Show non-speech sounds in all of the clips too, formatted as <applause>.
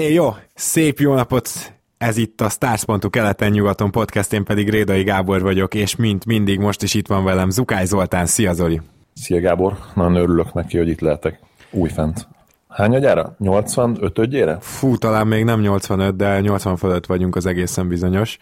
É, jó, szép jó napot! Ez itt a Stars.hu keleten-nyugaton podcast, én pedig Rédai Gábor vagyok, és mint mindig most is itt van velem Zukály Zoltán. Szia Zoli! Szia Gábor, nagyon örülök neki, hogy itt lehetek. Újfent. Hány agyára? 85 ödjére? Fú, talán még nem 85, de 80 fölött vagyunk az egészen bizonyos.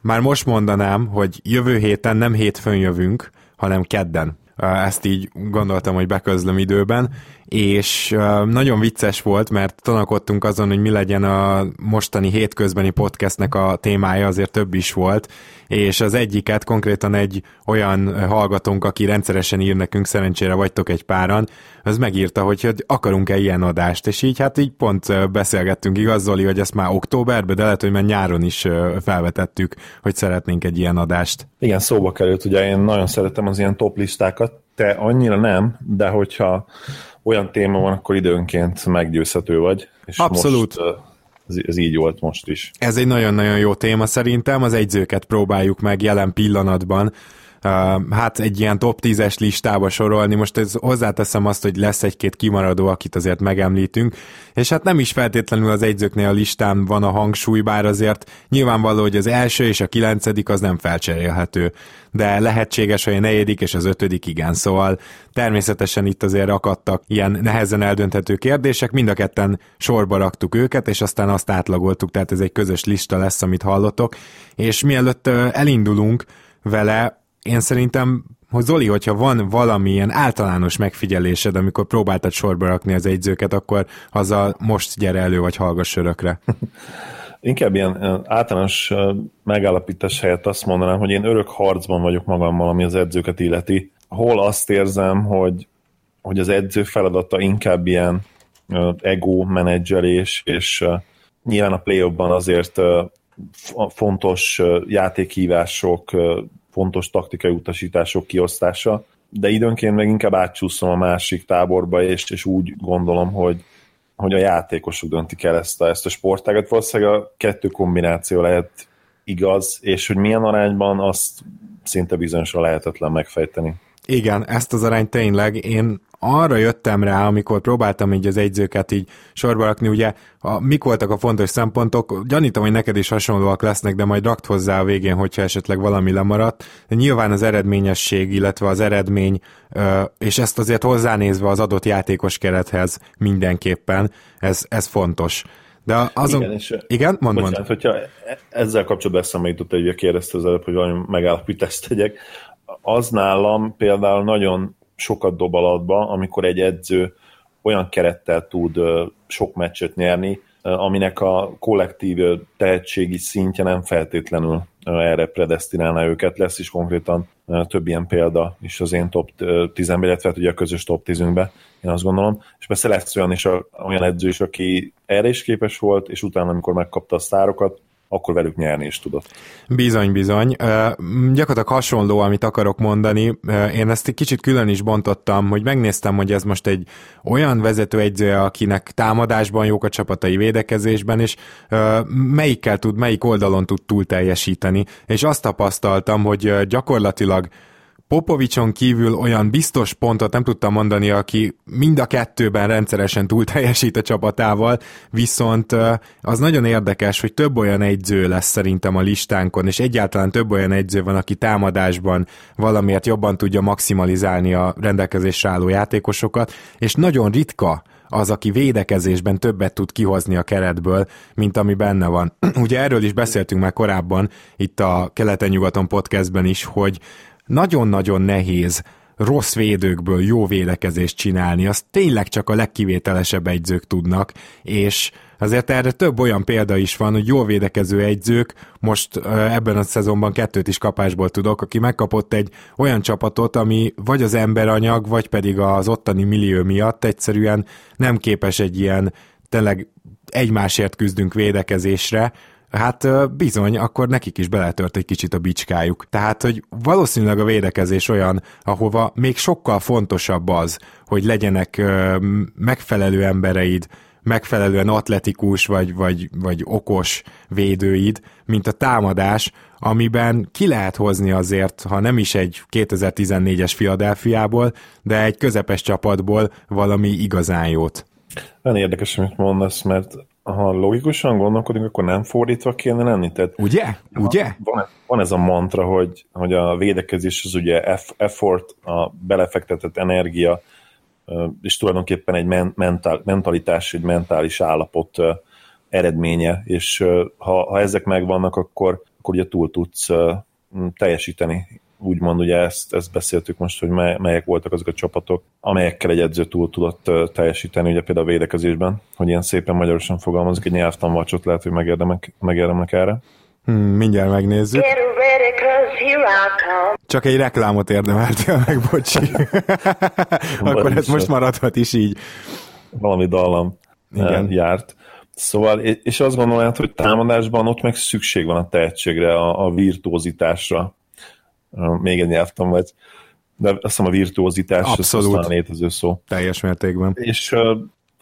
Már most mondanám, hogy jövő héten nem hétfőn jövünk, hanem kedden. Ezt így gondoltam, hogy beközlöm időben, és nagyon vicces volt, mert tanakodtunk azon, hogy mi legyen a mostani hétközbeni podcastnek a témája, azért több is volt, és az egyiket konkrétan egy olyan hallgatónk, aki rendszeresen ír nekünk, szerencsére vagytok egy páran, az megírta, hogy akarunk-e ilyen adást, és így hát így pont beszélgettünk, igaz Zoli, hogy ezt már októberben, de lehet, hogy már nyáron is felvetettük, hogy szeretnénk egy ilyen adást. Igen, szóba került, ugye én nagyon szeretem az ilyen top listákat, te annyira nem, de hogyha olyan téma van, akkor időnként meggyőzhető vagy. És Abszolút. Most, ez, ez így volt most is. Ez egy nagyon-nagyon jó téma szerintem, az egyzőket próbáljuk meg jelen pillanatban hát egy ilyen top 10-es listába sorolni. Most ez hozzáteszem azt, hogy lesz egy-két kimaradó, akit azért megemlítünk, és hát nem is feltétlenül az egyzőknél a listán van a hangsúly, bár azért nyilvánvaló, hogy az első és a kilencedik az nem felcserélhető, de lehetséges, hogy a negyedik és az ötödik igen, szóval természetesen itt azért akadtak ilyen nehezen eldönthető kérdések, mind a ketten sorba raktuk őket, és aztán azt átlagoltuk, tehát ez egy közös lista lesz, amit hallottok, és mielőtt elindulunk vele, én szerintem, hogy Zoli, hogyha van valamilyen általános megfigyelésed, amikor próbáltad sorba rakni az egyzőket, akkor azzal most gyere elő, vagy hallgass örökre. <laughs> Inkább ilyen általános megállapítás helyett azt mondanám, hogy én örök harcban vagyok magammal, ami az edzőket illeti. Hol azt érzem, hogy, hogy az edző feladata inkább ilyen ego menedzselés, és nyilván a play azért fontos játékhívások, fontos taktikai utasítások kiosztása, de időnként meg inkább átcsúszom a másik táborba, és, és úgy gondolom, hogy, hogy a játékosok döntik el ezt a, ezt a sportágat. Valószínűleg a kettő kombináció lehet igaz, és hogy milyen arányban, azt szinte bizonyosan lehetetlen megfejteni. Igen, ezt az arányt tényleg én arra jöttem rá, amikor próbáltam így az egyzőket így sorba rakni, ugye a, mik voltak a fontos szempontok, gyanítom, hogy neked is hasonlóak lesznek, de majd rakt hozzá a végén, hogyha esetleg valami lemaradt. De nyilván az eredményesség, illetve az eredmény, és ezt azért hozzánézve az adott játékos kerethez mindenképpen, ez, ez fontos. De azon... Igen, és igen mond, bocsánat, mond. hogyha e- ezzel kapcsolatban eszembe jutott egy, kérdezte az előbb, hogy valami megállapítást tegyek. Az nálam például nagyon sokat dob alatba, amikor egy edző olyan kerettel tud sok meccset nyerni, aminek a kollektív tehetségi szintje nem feltétlenül erre predestinálná őket. Lesz is konkrétan több ilyen példa is az én top 10-ben, illetve hát ugye a közös top 10 én azt gondolom. És persze lesz olyan, is, olyan edző is, aki erre is képes volt, és utána, amikor megkapta a sztárokat, akkor velük nyerni is tudott. Bizony, bizony. Gyakorlatilag hasonló, amit akarok mondani. Én ezt egy kicsit külön is bontottam, hogy megnéztem, hogy ez most egy olyan vezető egyzője, akinek támadásban jók a csapatai védekezésben, és melyikkel tud, melyik oldalon tud túl teljesíteni. És azt tapasztaltam, hogy gyakorlatilag Popovicson kívül olyan biztos pontot nem tudtam mondani, aki mind a kettőben rendszeresen túl teljesít a csapatával, viszont az nagyon érdekes, hogy több olyan egyző lesz szerintem a listánkon, és egyáltalán több olyan egyző van, aki támadásban valamiért jobban tudja maximalizálni a rendelkezésre álló játékosokat, és nagyon ritka az, aki védekezésben többet tud kihozni a keretből, mint ami benne van. <clears throat> Ugye erről is beszéltünk már korábban itt a Keleten-nyugaton podcastben is, hogy nagyon-nagyon nehéz rossz védőkből jó védekezést csinálni, azt tényleg csak a legkivételesebb egyzők tudnak, és azért erre több olyan példa is van, hogy jó védekező egyzők, most ebben a szezonban kettőt is kapásból tudok, aki megkapott egy olyan csapatot, ami vagy az emberanyag, vagy pedig az ottani millió miatt egyszerűen nem képes egy ilyen tényleg egymásért küzdünk védekezésre, hát bizony, akkor nekik is beletört egy kicsit a bicskájuk. Tehát, hogy valószínűleg a védekezés olyan, ahova még sokkal fontosabb az, hogy legyenek megfelelő embereid, megfelelően atletikus vagy, vagy, vagy okos védőid, mint a támadás, amiben ki lehet hozni azért, ha nem is egy 2014-es Filadelfiából, de egy közepes csapatból valami igazán jót. Nagyon érdekes, amit mondasz, mert ha logikusan gondolkodunk, akkor nem fordítva kéne lenni. Tehát, ugye? Ugye? Van, van ez a mantra, hogy, hogy a védekezés az ugye effort, a belefektetett energia, és tulajdonképpen egy mentál, mentalitás, egy mentális állapot eredménye, és ha, ha ezek megvannak, akkor, akkor ugye túl tudsz teljesíteni úgymond ugye ezt, ezt beszéltük most, hogy melyek voltak azok a csapatok, amelyekkel egy edző túl tudott teljesíteni, ugye például a védekezésben, hogy ilyen szépen magyarosan fogalmazik, egy nyelvtanvacsot lehet, hogy megérdemek, megérdemnek erre. Hmm, mindjárt megnézzük. Csak egy reklámot érdemeltél meg, bocsi. <laughs> Akkor ez most maradhat is így. Valami dallam Igen. járt. Szóval, és azt gondolom, hogy támadásban ott meg szükség van a tehetségre, a, a virtuózitásra. Még egy nyelvtan vagy. De azt hiszem a virtuózitás Abszolút. az létező szó. Teljes mértékben. És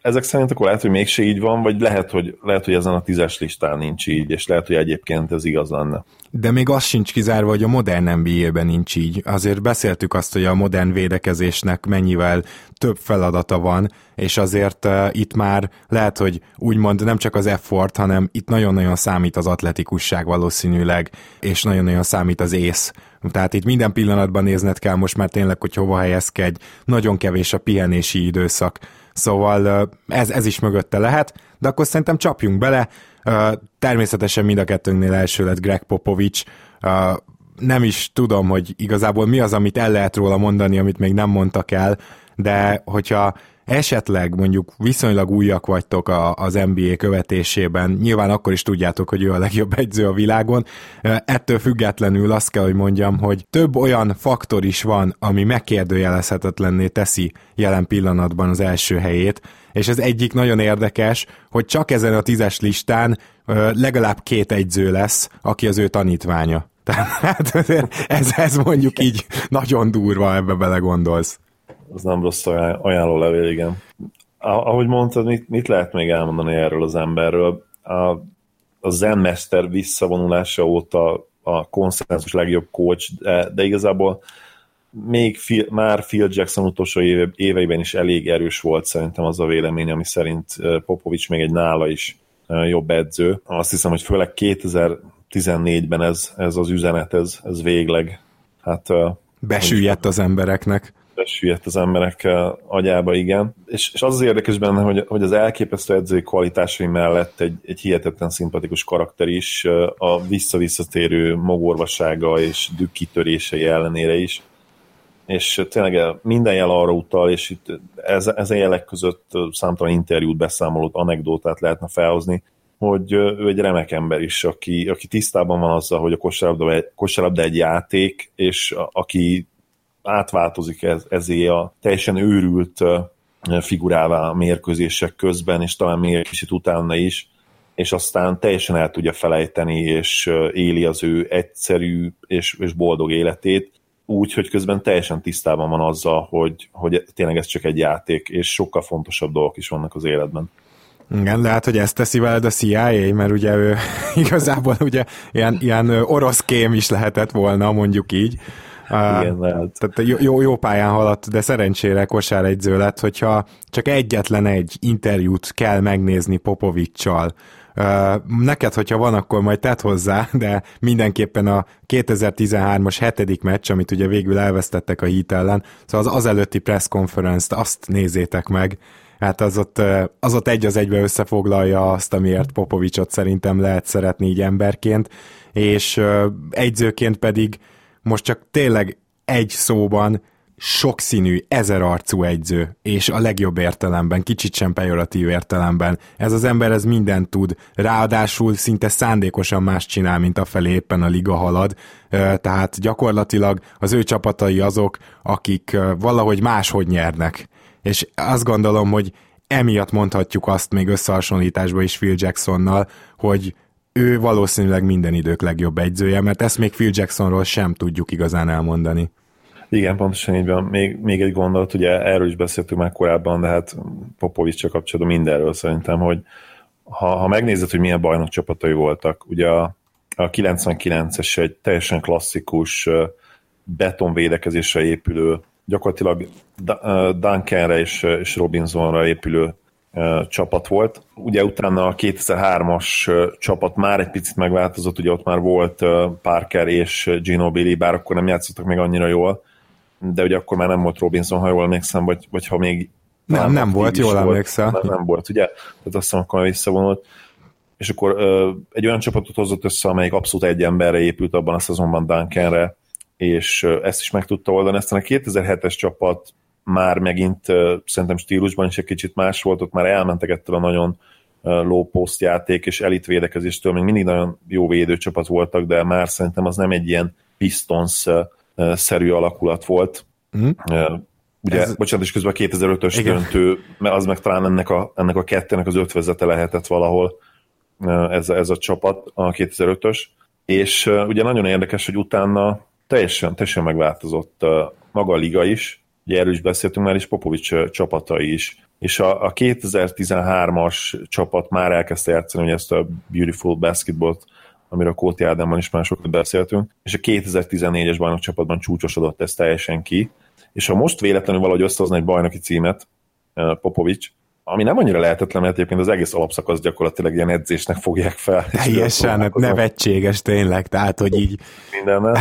ezek szerint akkor lehet, hogy mégse így van, vagy lehet, hogy, lehet, hogy ezen a tízes listán nincs így, és lehet, hogy egyébként ez igaz lenne. De még az sincs kizárva, hogy a modern NBA-ben nincs így. Azért beszéltük azt, hogy a modern védekezésnek mennyivel több feladata van, és azért uh, itt már lehet, hogy úgymond nem csak az effort, hanem itt nagyon-nagyon számít az atletikusság valószínűleg, és nagyon-nagyon számít az ész. Tehát itt minden pillanatban nézned kell most már tényleg, hogy hova helyezkedj, nagyon kevés a pihenési időszak Szóval ez, ez is mögötte lehet, de akkor szerintem csapjunk bele. Természetesen mind a kettőnknél első lett Greg Popovics. Nem is tudom, hogy igazából mi az, amit el lehet róla mondani, amit még nem mondtak el, de hogyha esetleg mondjuk viszonylag újak vagytok a, az NBA követésében, nyilván akkor is tudjátok, hogy ő a legjobb egyző a világon. Ettől függetlenül azt kell, hogy mondjam, hogy több olyan faktor is van, ami megkérdőjelezhetetlenné teszi jelen pillanatban az első helyét, és ez egyik nagyon érdekes, hogy csak ezen a tízes listán legalább két egyző lesz, aki az ő tanítványa. <laughs> Tehát ez, ez mondjuk így nagyon durva, ebbe belegondolsz az nem rossz ajánló levél, igen. Ahogy mondtad, mit, mit lehet még elmondani erről az emberről? A, a Zen Master visszavonulása óta a konszenzus legjobb coach, de, de igazából még Phil, már Phil Jackson utolsó éve, éveiben is elég erős volt szerintem az a vélemény, ami szerint Popovics még egy nála is jobb edző. Azt hiszem, hogy főleg 2014-ben ez, ez az üzenet, ez, ez végleg hát besüllyedt az embereknek süllyedt az emberek agyába, igen. És, és az az érdekes benne, hogy, hogy az elképesztő edzői kvalitásai mellett egy, egy hihetetlen szimpatikus karakter is, a visszavisszatérő mogorvasága és dükkitörései ellenére is. És tényleg minden jel arra utal, és itt ez, ezen jelek között számtalan interjút, beszámolót, anekdótát lehetne felhozni, hogy ő egy remek ember is, aki, aki tisztában van azzal, hogy a kosárlabda, kosárlabda egy játék, és aki átváltozik ez, ezé a teljesen őrült figurává a mérkőzések közben, és talán még egy kicsit utána is, és aztán teljesen el tudja felejteni, és éli az ő egyszerű és, és boldog életét, úgy, hogy közben teljesen tisztában van azzal, hogy, hogy tényleg ez csak egy játék, és sokkal fontosabb dolgok is vannak az életben. Igen, lehet, hogy ezt teszi veled a CIA, mert ugye ő <laughs> igazából ugye ilyen, ilyen orosz kém is lehetett volna, mondjuk így. Igen, lehet. Tehát jó, jó pályán haladt, de szerencsére kosáregyző lett, hogyha csak egyetlen egy interjút kell megnézni Popovicsal, neked, hogyha van, akkor majd tedd hozzá, de mindenképpen a 2013-as hetedik meccs, amit ugye végül elvesztettek a hit ellen, szóval az, előtti press conference-t azt nézzétek meg, hát az ott, az ott egy az egybe összefoglalja azt, amiért Popovicsot szerintem lehet szeretni így emberként, és egyzőként pedig most csak tényleg egy szóban sokszínű, ezerarcú egyző, és a legjobb értelemben, kicsit sem pejoratív értelemben. Ez az ember ez mindent tud, ráadásul szinte szándékosan más csinál, mint a felé éppen a liga halad, tehát gyakorlatilag az ő csapatai azok, akik valahogy máshogy nyernek. És azt gondolom, hogy emiatt mondhatjuk azt még összehasonlításban is Phil Jacksonnal, hogy ő valószínűleg minden idők legjobb egyzője, mert ezt még Phil Jacksonról sem tudjuk igazán elmondani. Igen, pontosan így van. Még, még egy gondolat, ugye erről is beszéltünk már korábban, de hát Popovics kapcsolatban mindenről szerintem, hogy ha, ha megnézed, hogy milyen bajnok csapatai voltak, ugye a, a 99-es egy teljesen klasszikus betonvédekezésre épülő, gyakorlatilag Duncanre és, és Robinsonra épülő csapat volt. Ugye utána a 2003-as csapat már egy picit megváltozott, ugye ott már volt Parker és Gino Billy, bár akkor nem játszottak még annyira jól, de ugye akkor már nem volt Robinson, ha jól emlékszem, vagy, vagy ha még nem, nem volt, jól emlékszem. Nem, nem volt, ugye? Tehát azt hiszem, akkor visszavonult. És akkor ö, egy olyan csapatot hozott össze, amelyik abszolút egy emberre épült abban a szezonban Duncanre, és ezt is meg tudta oldani. Aztán a 2007-es csapat már megint szerintem stílusban is egy kicsit más volt, ott már elmentek ettől a nagyon low post játék és elit védekezéstől, még mindig nagyon jó védőcsapat voltak, de már szerintem az nem egy ilyen Pistons-szerű alakulat volt. Mm. Ugye, ez... bocsánat, és közben a 2005-ös Igen. döntő, mert az meg talán ennek a, ennek a kettőnek az ötvezete lehetett valahol ez, ez a csapat, a 2005-ös. És ugye nagyon érdekes, hogy utána teljesen, teljesen megváltozott maga a liga is, ugye erről is beszéltünk már, és Popovics csapatai is. És a, a 2013-as csapat már elkezdte játszani ugye ezt a Beautiful Basketballt, amiről a Kóti Ádámban is már sokat beszéltünk, és a 2014-es bajnok csapatban csúcsosodott ez teljesen ki, és ha most véletlenül valahogy összehozna egy bajnoki címet, Popovics, ami nem annyira lehetetlen, mert egyébként az egész alapszakasz gyakorlatilag ilyen edzésnek fogják fel. Teljesen nevetséges tényleg, tehát hogy így... Minden.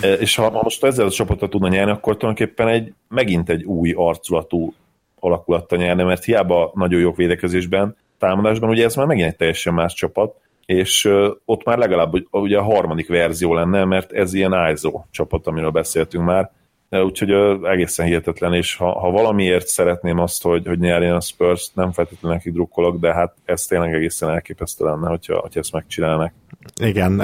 És ha, most ezzel a csapattal tudna nyerni, akkor tulajdonképpen egy, megint egy új arculatú alakulatta nyerni, mert hiába nagyon jók védekezésben, támadásban, ugye ez már megint egy teljesen más csapat, és ott már legalább ugye a harmadik verzió lenne, mert ez ilyen ISO csapat, amiről beszéltünk már, úgyhogy egészen hihetetlen, és ha, ha valamiért szeretném azt, hogy, hogy nyerjen a Spurs, nem feltétlenül neki drukkolok, de hát ez tényleg egészen elképesztő lenne, hogyha, hogyha ezt megcsinálnak. Igen,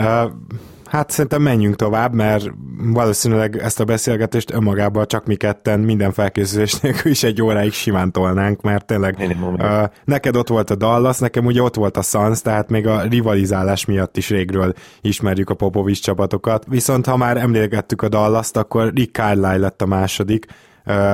Hát szerintem menjünk tovább, mert valószínűleg ezt a beszélgetést önmagában csak mi ketten minden felkészülés nélkül is egy óráig simán tolnánk, mert tényleg uh, neked ott volt a Dallas, nekem ugye ott volt a Suns, tehát még a rivalizálás miatt is régről ismerjük a Popovics csapatokat. Viszont ha már emlékettük a Dallas-t, akkor Rick Carlisle lett a második,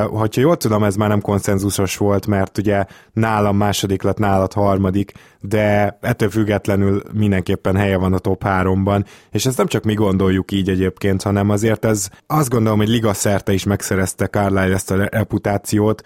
Hogyha jól tudom, ez már nem konszenzusos volt, mert ugye nálam második lett, nálad harmadik, de ettől függetlenül mindenképpen helye van a top háromban, és ezt nem csak mi gondoljuk így egyébként, hanem azért ez azt gondolom, hogy liga szerte is megszerezte Carlisle ezt a reputációt,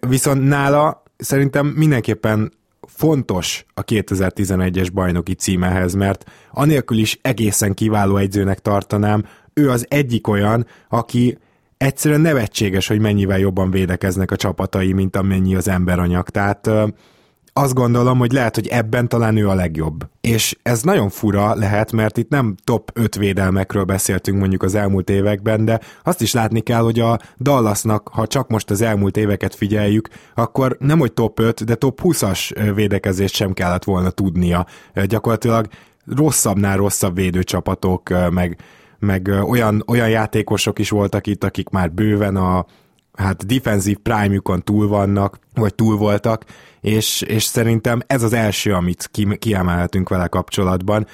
viszont nála szerintem mindenképpen fontos a 2011-es bajnoki címehez, mert anélkül is egészen kiváló egyzőnek tartanám, ő az egyik olyan, aki egyszerűen nevetséges, hogy mennyivel jobban védekeznek a csapatai, mint amennyi az emberanyag. Tehát azt gondolom, hogy lehet, hogy ebben talán ő a legjobb. És ez nagyon fura lehet, mert itt nem top 5 védelmekről beszéltünk mondjuk az elmúlt években, de azt is látni kell, hogy a Dallasnak, ha csak most az elmúlt éveket figyeljük, akkor nem hogy top 5, de top 20-as védekezést sem kellett volna tudnia. Gyakorlatilag rosszabbnál rosszabb védőcsapatok, meg meg olyan, olyan játékosok is voltak itt, akik már bőven a hát defensív prime-jukon túl vannak, vagy túl voltak, és, és szerintem ez az első, amit ki, kiemelhetünk vele kapcsolatban,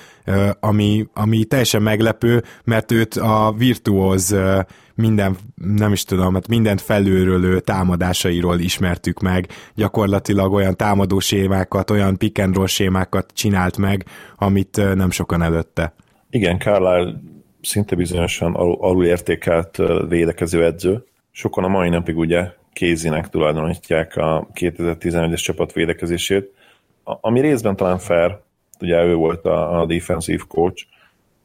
ami, ami teljesen meglepő, mert őt a virtuóz minden, nem is tudom, hát mindent felülről támadásairól ismertük meg, gyakorlatilag olyan támadó sémákat, olyan pick and roll sémákat csinált meg, amit nem sokan előtte. Igen, Carlisle szinte bizonyosan alul értékelt védekező edző. Sokan a mai napig ugye Kézinek tulajdonítják a 2011-es csapat védekezését, ami részben talán fair, ugye ő volt a, a defensive coach,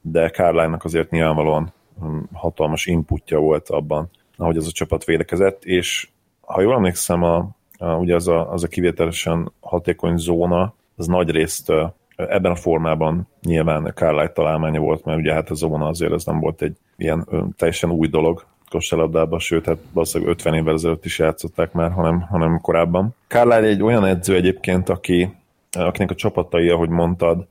de Carline-nak azért nyilvánvalóan hm, hatalmas inputja volt abban, ahogy az a csapat védekezett, és ha jól emlékszem, a, a, ugye az a, az a kivételesen hatékony zóna, az nagy részt ebben a formában nyilván Carlisle találmánya volt, mert ugye hát a zóna azért ez nem volt egy ilyen teljesen új dolog kosárlabdában, sőt, hát valószínűleg 50 évvel ezelőtt is játszották már, hanem, hanem korábban. Carlisle egy olyan edző egyébként, aki, akinek a csapatai, ahogy mondtad,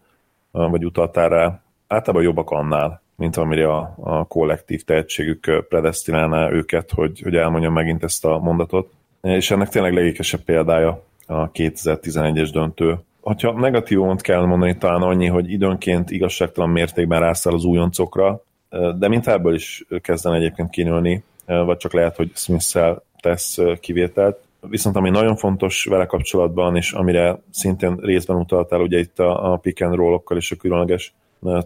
vagy utaltál rá, általában jobbak annál, mint amire a, a kollektív tehetségük predestinálná őket, hogy, hogy elmondjam megint ezt a mondatot. És ennek tényleg legékesebb példája a 2011-es döntő, hogyha negatívumot kell mondani, talán annyi, hogy időnként igazságtalan mértékben rászáll az újoncokra, de mint ebből is kezden egyébként kinőni, vagy csak lehet, hogy smith tesz kivételt. Viszont ami nagyon fontos vele kapcsolatban, és amire szintén részben utaltál, ugye itt a, a pick and roll-okkal és a különleges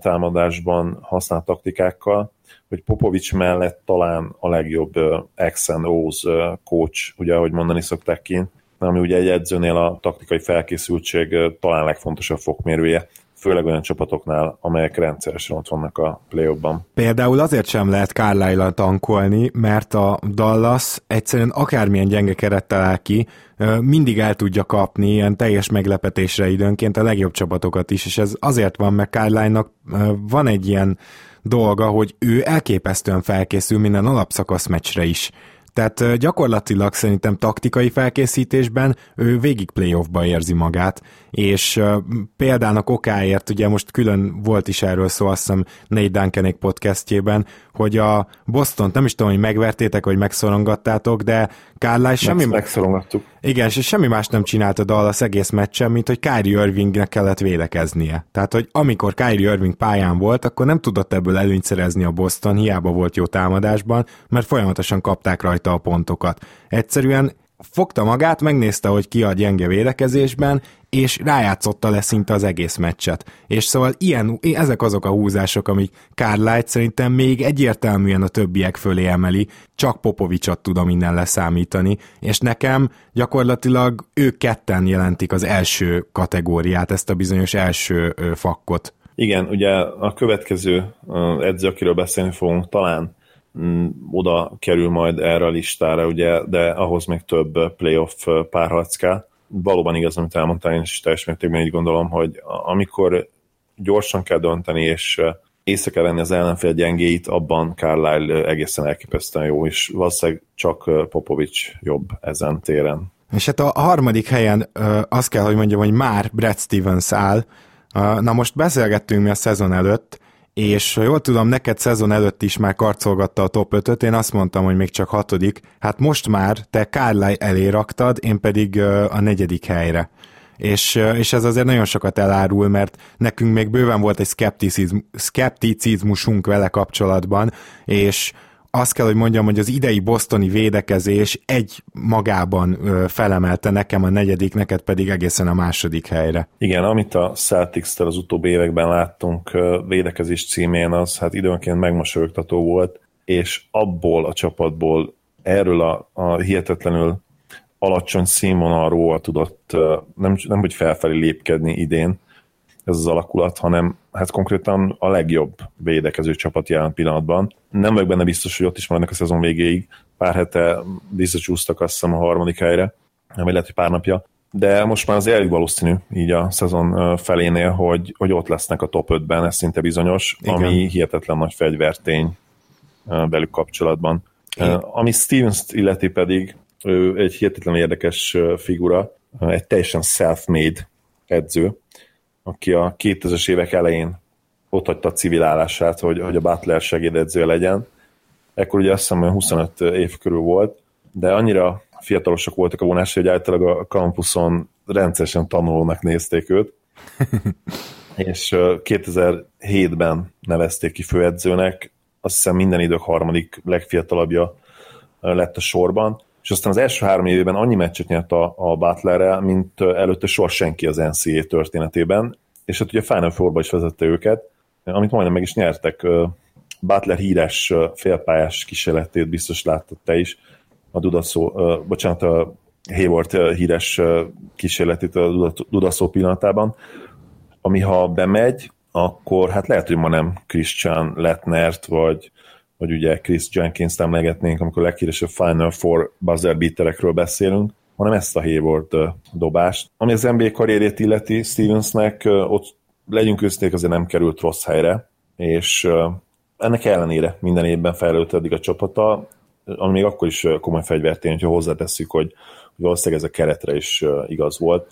támadásban használt taktikákkal, hogy Popovics mellett talán a legjobb X and O's coach, ugye ahogy mondani szokták kint, ami ugye egy edzőnél a taktikai felkészültség talán legfontosabb fokmérője főleg olyan csapatoknál, amelyek rendszeresen ott vannak a play ban Például azért sem lehet carlisle tankolni, mert a Dallas egyszerűen akármilyen gyenge kerettel áll ki, mindig el tudja kapni ilyen teljes meglepetésre időnként a legjobb csapatokat is, és ez azért van, mert Carlisle-nak van egy ilyen dolga, hogy ő elképesztően felkészül minden alapszakasz meccsre is. Tehát gyakorlatilag szerintem taktikai felkészítésben ő végig playoffba érzi magát, és példának okáért, ugye most külön volt is erről szó, azt hiszem Nate Duncanék podcastjében, hogy a Boston nem is tudom, hogy megvertétek, vagy megszorongattátok, de Carlisle semmi... Megszorongattuk. Igen, és semmi más nem csinálta Dallas egész meccsen, mint hogy Kyrie Irvingnek kellett védekeznie. Tehát, hogy amikor Kyrie Irving pályán volt, akkor nem tudott ebből előnyt szerezni a Boston, hiába volt jó támadásban, mert folyamatosan kapták rajta a pontokat. Egyszerűen fogta magát, megnézte, hogy ki a gyenge védekezésben, és rájátszotta le szinte az egész meccset. És szóval ilyen, ezek azok a húzások, amik Carlisle szerintem még egyértelműen a többiek fölé emeli, csak Popovicsot tudom innen leszámítani, és nekem gyakorlatilag ők ketten jelentik az első kategóriát, ezt a bizonyos első fakkot. Igen, ugye a következő edző, akiről beszélni fogunk, talán oda kerül majd erre a listára, ugye, de ahhoz még több playoff párharc kell valóban igaz, amit elmondtál, én is teljes mértékben így gondolom, hogy amikor gyorsan kell dönteni, és észre kell venni az ellenfél gyengéit, abban Carlisle egészen elképesztően jó, és valószínűleg csak Popovics jobb ezen téren. És hát a harmadik helyen azt kell, hogy mondjam, hogy már Brad Stevens áll. Na most beszélgettünk mi a szezon előtt, és jól tudom, neked szezon előtt is már karcolgatta a top 5-öt, én azt mondtam, hogy még csak hatodik, hát most már te Carly elé raktad, én pedig a negyedik helyre. És, és ez azért nagyon sokat elárul, mert nekünk még bőven volt egy szkepticizm, szkepticizmusunk vele kapcsolatban, és azt kell, hogy mondjam, hogy az idei bosztoni védekezés egy magában felemelte nekem a negyedik, neked pedig egészen a második helyre. Igen, amit a celtics az utóbbi években láttunk védekezés címén, az hát időnként megmosolyogtató volt, és abból a csapatból erről a, a hihetetlenül alacsony színvonalról tudott nem, nem hogy felfelé lépkedni idén, ez az alakulat, hanem hát konkrétan a legjobb védekező csapat jelen pillanatban. Nem vagyok benne biztos, hogy ott is maradnak a szezon végéig. Pár hete visszacsúsztak azt hiszem a harmadik helyre, nem lehet, hogy pár napja. De most már az elég valószínű így a szezon felénél, hogy, hogy ott lesznek a top 5-ben, ez szinte bizonyos, Igen. ami hihetetlen nagy fegyvertény velük kapcsolatban. Igen. Ami Stevens-t illeti pedig, ő egy hihetetlen érdekes figura, egy teljesen self-made edző, aki a 2000-es évek elején ott hagyta a civil állását, hogy, hogy a Butler segédedző legyen. Ekkor ugye azt hiszem, 25 év körül volt, de annyira fiatalosak voltak a vonásai, hogy általában a kampuszon rendszeresen tanulónak nézték őt. <laughs> és 2007-ben nevezték ki főedzőnek, azt hiszem minden idők harmadik legfiatalabbja lett a sorban, és aztán az első három évében annyi meccset nyert a, a Butlerrel, mint előtte soha senki az NCAA történetében, és hát ugye Final four is vezette őket, amit majdnem meg is nyertek. Butler híres félpályás kísérletét biztos láttad te is, a Dudaszó, bocsánat, a Hayward híres kísérletét a Dudaszó pillanatában, ami ha bemegy, akkor hát lehet, hogy ma nem Christian Letnert, vagy vagy ugye Chris Jenkins emlegetnénk, amikor leghíresebb Final Four buzzer beaterekről beszélünk, hanem ezt a Hayward dobást. Ami az NBA karrierét illeti Stevensnek, ott legyünk őszték, azért nem került rossz helyre, és ennek ellenére minden évben fejlődött eddig a csapata, ami még akkor is komoly fegyvertény, hogyha hozzátesszük, hogy, hogy valószínűleg ez a keretre is igaz volt.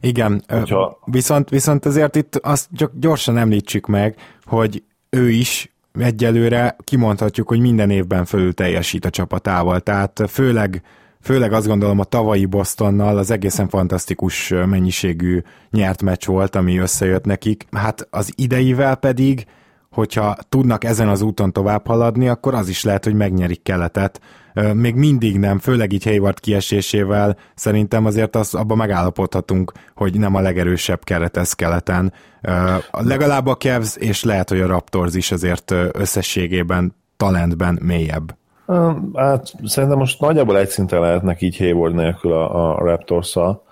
Igen, Hogyha... viszont, viszont azért itt azt csak gyorsan említsük meg, hogy ő is egyelőre kimondhatjuk, hogy minden évben fölül teljesít a csapatával, tehát főleg főleg azt gondolom a tavalyi Bostonnal az egészen fantasztikus mennyiségű nyert meccs volt, ami összejött nekik. Hát az ideivel pedig, hogyha tudnak ezen az úton tovább haladni, akkor az is lehet, hogy megnyerik keletet. Még mindig nem, főleg így Hayward kiesésével szerintem azért az, abban megállapodhatunk, hogy nem a legerősebb keret ez keleten. Legalább a Cavs, és lehet, hogy a Raptors is azért összességében talentben mélyebb. Hát szerintem most nagyjából egy szinten lehetnek így Hayward nélkül a, a raptors -szal.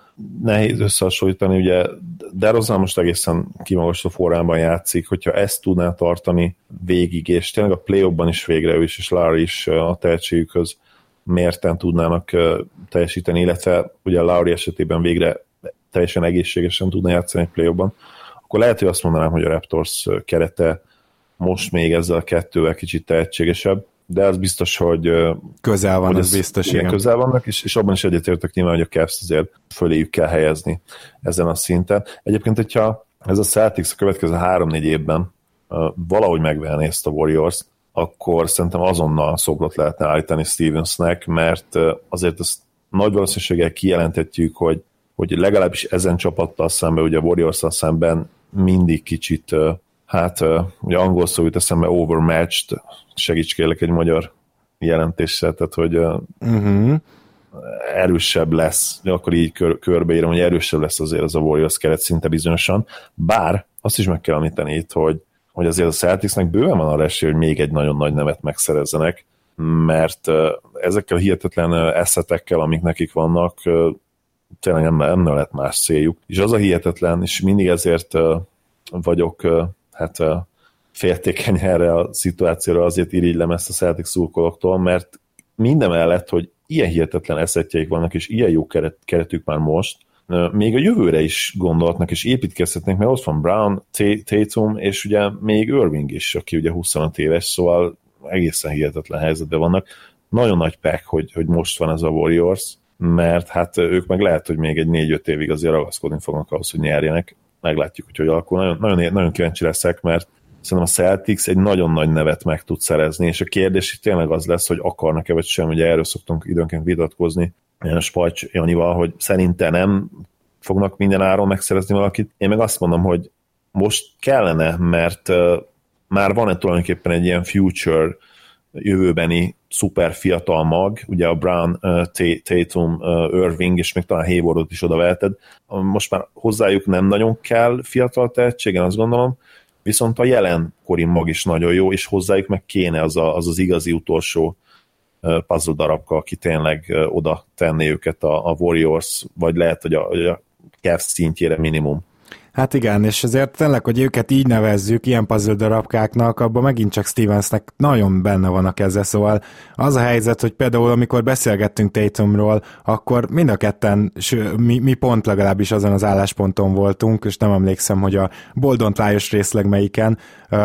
Nehéz összehasonlítani, ugye DeRozan most egészen kimagasló formában játszik, hogyha ezt tudná tartani végig, és tényleg a play is végre ő is, és Larry is a tehetségükhöz mérten tudnának teljesíteni, illetve ugye a Lauri esetében végre teljesen egészségesen tudna játszani egy play akkor lehet, hogy azt mondanám, hogy a Raptors kerete most még ezzel a kettővel kicsit tehetségesebb, de az biztos, hogy közel van, hogy az biztos, igen. közel vannak, és, és abban is egyetértek nyilván, hogy a Cavs azért föléjük kell helyezni ezen a szinten. Egyébként, hogyha ez a Celtics a következő három-négy évben valahogy megvenné ezt a Warriors, akkor szerintem azonnal szobrot lehetne állítani Stevensnek, mert azért ezt nagy valószínűséggel kijelenthetjük, hogy, hogy legalábbis ezen csapattal szemben, ugye a warriors szemben mindig kicsit, hát ugye angol szó jut eszembe overmatched, segíts kérlek egy magyar jelentéssel, tehát hogy uh-huh. erősebb lesz, akkor így kör, körbeírom, hogy erősebb lesz azért az a Warriors keret szinte bizonyosan, bár azt is meg kell említeni itt, hogy hogy azért a Celticsnek bőven van a esély, hogy még egy nagyon nagy nevet megszerezzenek, mert ezekkel a hihetetlen eszetekkel, amik nekik vannak, tényleg nem, nem lehet más céljuk. És az a hihetetlen, és mindig ezért vagyok hát féltékeny erre a szituációra, azért irigylem ezt a Celtics szurkolóktól, mert mindemellett, hogy ilyen hihetetlen eszetjeik vannak, és ilyen jó keret, keretük már most, még a jövőre is gondolhatnak és építkezhetnek, mert ott van Brown, Tatum, és ugye még Irving is, aki ugye 25 éves, szóval egészen hihetetlen helyzetben vannak. Nagyon nagy pek, hogy, hogy most van ez a Warriors, mert hát ők meg lehet, hogy még egy 4-5 évig azért ragaszkodni fognak ahhoz, hogy nyerjenek. Meglátjuk, hogy hogy alakul. Nagyon, nagyon, nagyon kíváncsi leszek, mert szerintem a Celtics egy nagyon nagy nevet meg tud szerezni, és a kérdés itt tényleg az lesz, hogy akarnak-e vagy sem, ugye erről szoktunk időnként vitatkozni, Spajcs Janival, hogy szerinte nem fognak minden áron megszerezni valakit. Én meg azt mondom, hogy most kellene, mert már van egy tulajdonképpen egy ilyen future jövőbeni szuper fiatal mag, ugye a Brown, Tatum, Irving, és még talán Haywardot is oda veheted. Most már hozzájuk nem nagyon kell fiatal tehetségen, azt gondolom, viszont a jelenkori mag is nagyon jó, és hozzájuk meg kéne az a, az, az igazi utolsó puzzle darabka, aki tényleg oda tenné őket a, a Warriors, vagy lehet, hogy a, a Cavs szintjére minimum. Hát igen, és azért tényleg, hogy őket így nevezzük, ilyen puzzle darabkáknak, abban megint csak Stevensnek nagyon benne van a keze, szóval az a helyzet, hogy például amikor beszélgettünk Tatumról, akkor mind a ketten, mi, mi pont legalábbis azon az állásponton voltunk, és nem emlékszem, hogy a Boldont részleg melyiken,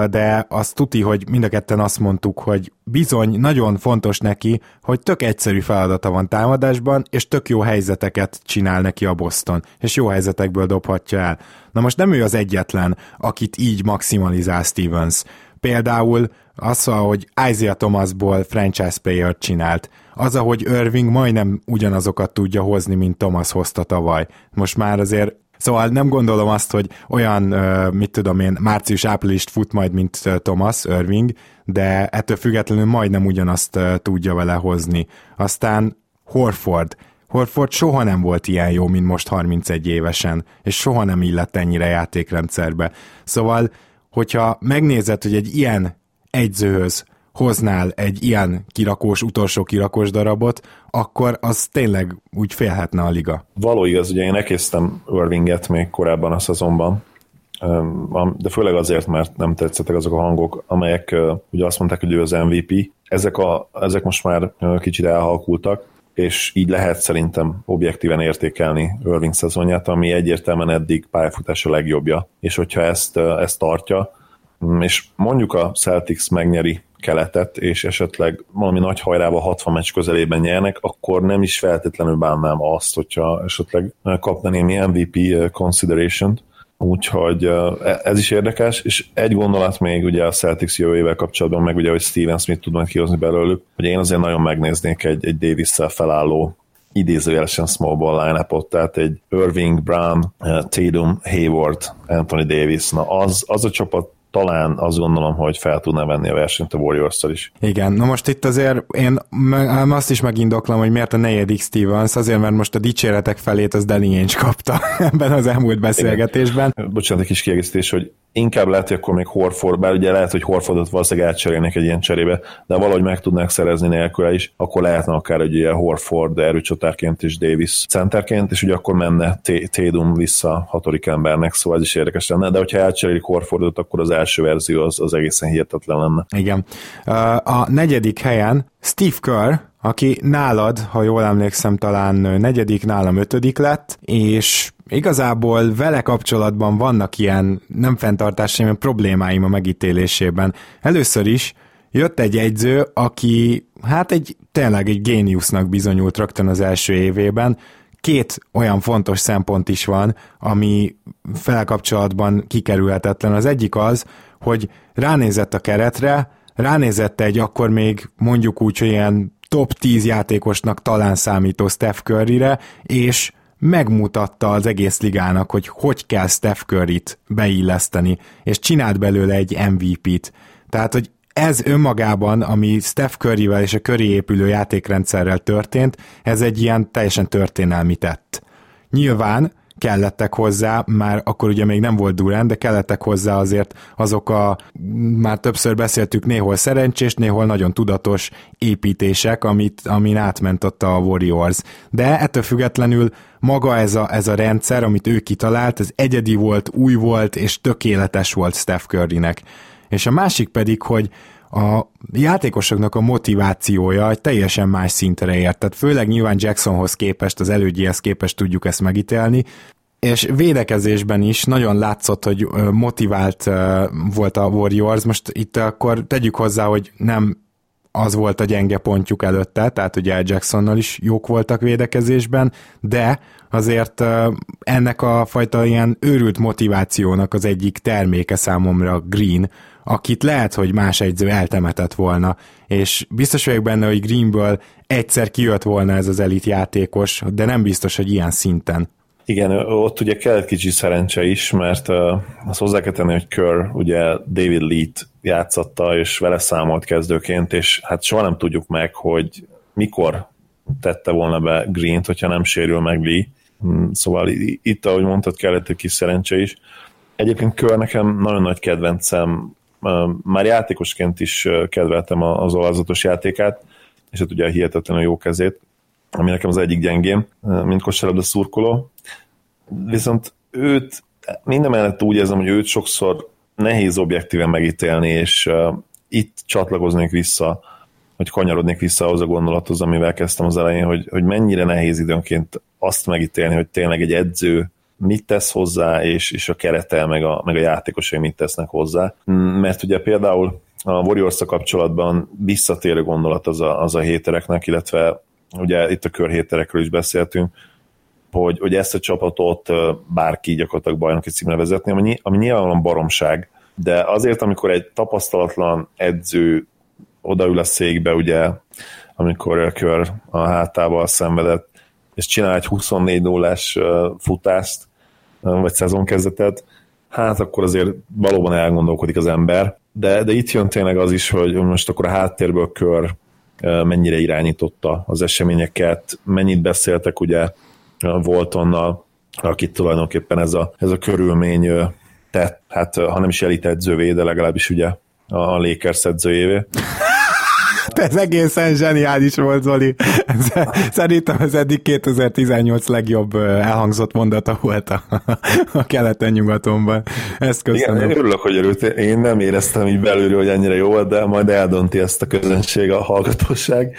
de azt tuti, hogy mind a ketten azt mondtuk, hogy bizony nagyon fontos neki, hogy tök egyszerű feladata van támadásban, és tök jó helyzeteket csinál neki a Boston, és jó helyzetekből dobhatja el. Na most nem ő az egyetlen, akit így maximalizál Stevens. Például az, hogy Isaiah Thomasból franchise player csinált. Az, ahogy Irving majdnem ugyanazokat tudja hozni, mint Thomas hozta tavaly. Most már azért Szóval nem gondolom azt, hogy olyan, mit tudom én, március-áprilist fut majd, mint Thomas Irving, de ettől függetlenül majdnem ugyanazt tudja vele hozni. Aztán Horford. Horford soha nem volt ilyen jó, mint most 31 évesen, és soha nem illett ennyire játékrendszerbe. Szóval, hogyha megnézed, hogy egy ilyen egyzőhöz hoznál egy ilyen kirakós, utolsó kirakós darabot, akkor az tényleg úgy félhetne a liga. Való igaz, ugye én elkésztem Irvinget még korábban a szezonban, de főleg azért, mert nem tetszettek azok a hangok, amelyek ugye azt mondták, hogy ő az MVP. Ezek, a, ezek most már kicsit elhalkultak, és így lehet szerintem objektíven értékelni Irving szezonját, ami egyértelműen eddig pályafutása legjobbja. És hogyha ezt, ezt tartja, mm, és mondjuk a Celtics megnyeri keletet, és esetleg valami nagy hajrába 60 meccs közelében nyernek, akkor nem is feltétlenül bánnám azt, hogyha esetleg kapna némi MVP consideration-t, Úgyhogy e, ez is érdekes, és egy gondolat még ugye a Celtics jövőjével kapcsolatban, meg ugye, hogy Steven Smith tud majd kihozni belőlük, hogy én azért nagyon megnéznék egy, egy Davis-szel felálló idézőjelesen small ball line tehát egy Irving, Brown, Tatum, Hayward, Anthony Davis, na az, az a csapat talán azt gondolom, hogy fel tudná venni a versenyt a warriors is. Igen, na most itt azért én azt is megindoklom, hogy miért a negyedik Stevens, azért mert most a dicséretek felét az Danny Ainge kapta <laughs> ebben az elmúlt beszélgetésben. Igen. Bocsánat, egy kis kiegészítés, hogy inkább lehet, hogy akkor még Horford, bár ugye lehet, hogy Horfordot valószínűleg átcserélnek egy ilyen cserébe, de valahogy meg tudnák szerezni nélküle is, akkor lehetne akár egy ilyen Horford erőcsatárként és Davis centerként, és ugye akkor menne Tédum vissza hatodik embernek, szóval ez is érdekes lenne, de hogyha átcserélik Horfordot, akkor az első verzió az, az egészen hihetetlen lenne. Igen. A negyedik helyen Steve Kerr, aki nálad, ha jól emlékszem, talán negyedik, nálam ötödik lett, és igazából vele kapcsolatban vannak ilyen nem fenntartásaim, problémáim a megítélésében. Először is jött egy egyző, aki hát egy tényleg egy géniusznak bizonyult rögtön az első évében, két olyan fontos szempont is van, ami felkapcsolatban kikerülhetetlen. Az egyik az, hogy ránézett a keretre, ránézett egy akkor még mondjuk úgy, hogy ilyen top 10 játékosnak talán számító Steph Curryre, és megmutatta az egész ligának, hogy hogy kell Steph Curry-t beilleszteni, és csinált belőle egy MVP-t. Tehát, hogy ez önmagában, ami Steph Curryvel és a Curry épülő játékrendszerrel történt, ez egy ilyen teljesen történelmi tett. Nyilván kellettek hozzá, már akkor ugye még nem volt Durán, de kellettek hozzá azért azok a, már többször beszéltük, néhol szerencsés, néhol nagyon tudatos építések, amit, amin átment ott a Warriors. De ettől függetlenül maga ez a, ez a rendszer, amit ő kitalált, ez egyedi volt, új volt, és tökéletes volt Steph Currynek. És a másik pedig, hogy a játékosoknak a motivációja egy teljesen más szintre ért. Tehát főleg nyilván Jacksonhoz képest, az elődjéhez képest tudjuk ezt megítélni, és védekezésben is nagyon látszott, hogy motivált volt a Warriors. Most itt akkor tegyük hozzá, hogy nem az volt a gyenge pontjuk előtte, tehát ugye Jacksonnal is jók voltak védekezésben, de azért ennek a fajta ilyen őrült motivációnak az egyik terméke számomra Green, akit lehet, hogy más egyző eltemetett volna, és biztos vagyok benne, hogy Greenből egyszer kijött volna ez az elit játékos, de nem biztos, hogy ilyen szinten. Igen, ott ugye kellett kicsi szerencse is, mert uh, azt hozzá kell tenni, hogy Kerr ugye David Lee-t játszatta, és vele számolt kezdőként, és hát soha nem tudjuk meg, hogy mikor tette volna be Green-t, hogyha nem sérül meg Lee. Hmm, szóval itt, ahogy mondtad, kellett egy kis szerencse is. Egyébként Kerr nekem nagyon nagy kedvencem, már játékosként is kedveltem az olazatos játékát, és hát ugye a hihetetlenül jó kezét, ami nekem az egyik gyengém, mint kosárlabda szurkoló. Viszont őt minden mellett úgy érzem, hogy őt sokszor nehéz objektíven megítélni, és itt csatlakoznék vissza, hogy kanyarodnék vissza ahhoz a gondolathoz, amivel kezdtem az elején, hogy, hogy mennyire nehéz időnként azt megítélni, hogy tényleg egy edző mit tesz hozzá, és, és a kerete, meg a, meg a játékosai mit tesznek hozzá. Mert ugye például a warriors kapcsolatban visszatérő gondolat az a, az a hétereknek, illetve ugye itt a körhéterekről is beszéltünk, hogy, hogy ezt a csapatot bárki gyakorlatilag bajnoki címre vezetni, ami, ami nyilvánvalóan baromság, de azért, amikor egy tapasztalatlan edző odaül a székbe, ugye, amikor kör a hátával szenvedett, és csinál egy 24 0 futást, vagy szezonkezdetet, hát akkor azért valóban elgondolkodik az ember, de, de itt jön tényleg az is, hogy most akkor a háttérből kör mennyire irányította az eseményeket, mennyit beszéltek ugye Voltonnal, akit tulajdonképpen ez a, ez a körülmény tett, hát ha nem is elit edzővé, de legalábbis ugye a Lakers edzőjévé. Ez egészen zseniális volt, Zoli. Szerintem ez eddig 2018 legjobb elhangzott mondata volt a, a keleten-nyugatonban. Ezt köszönöm. Igen, örülök, hogy örült. Én nem éreztem így belülről, hogy ennyire jó volt, de majd eldönti ezt a közönség, a hallgatóság.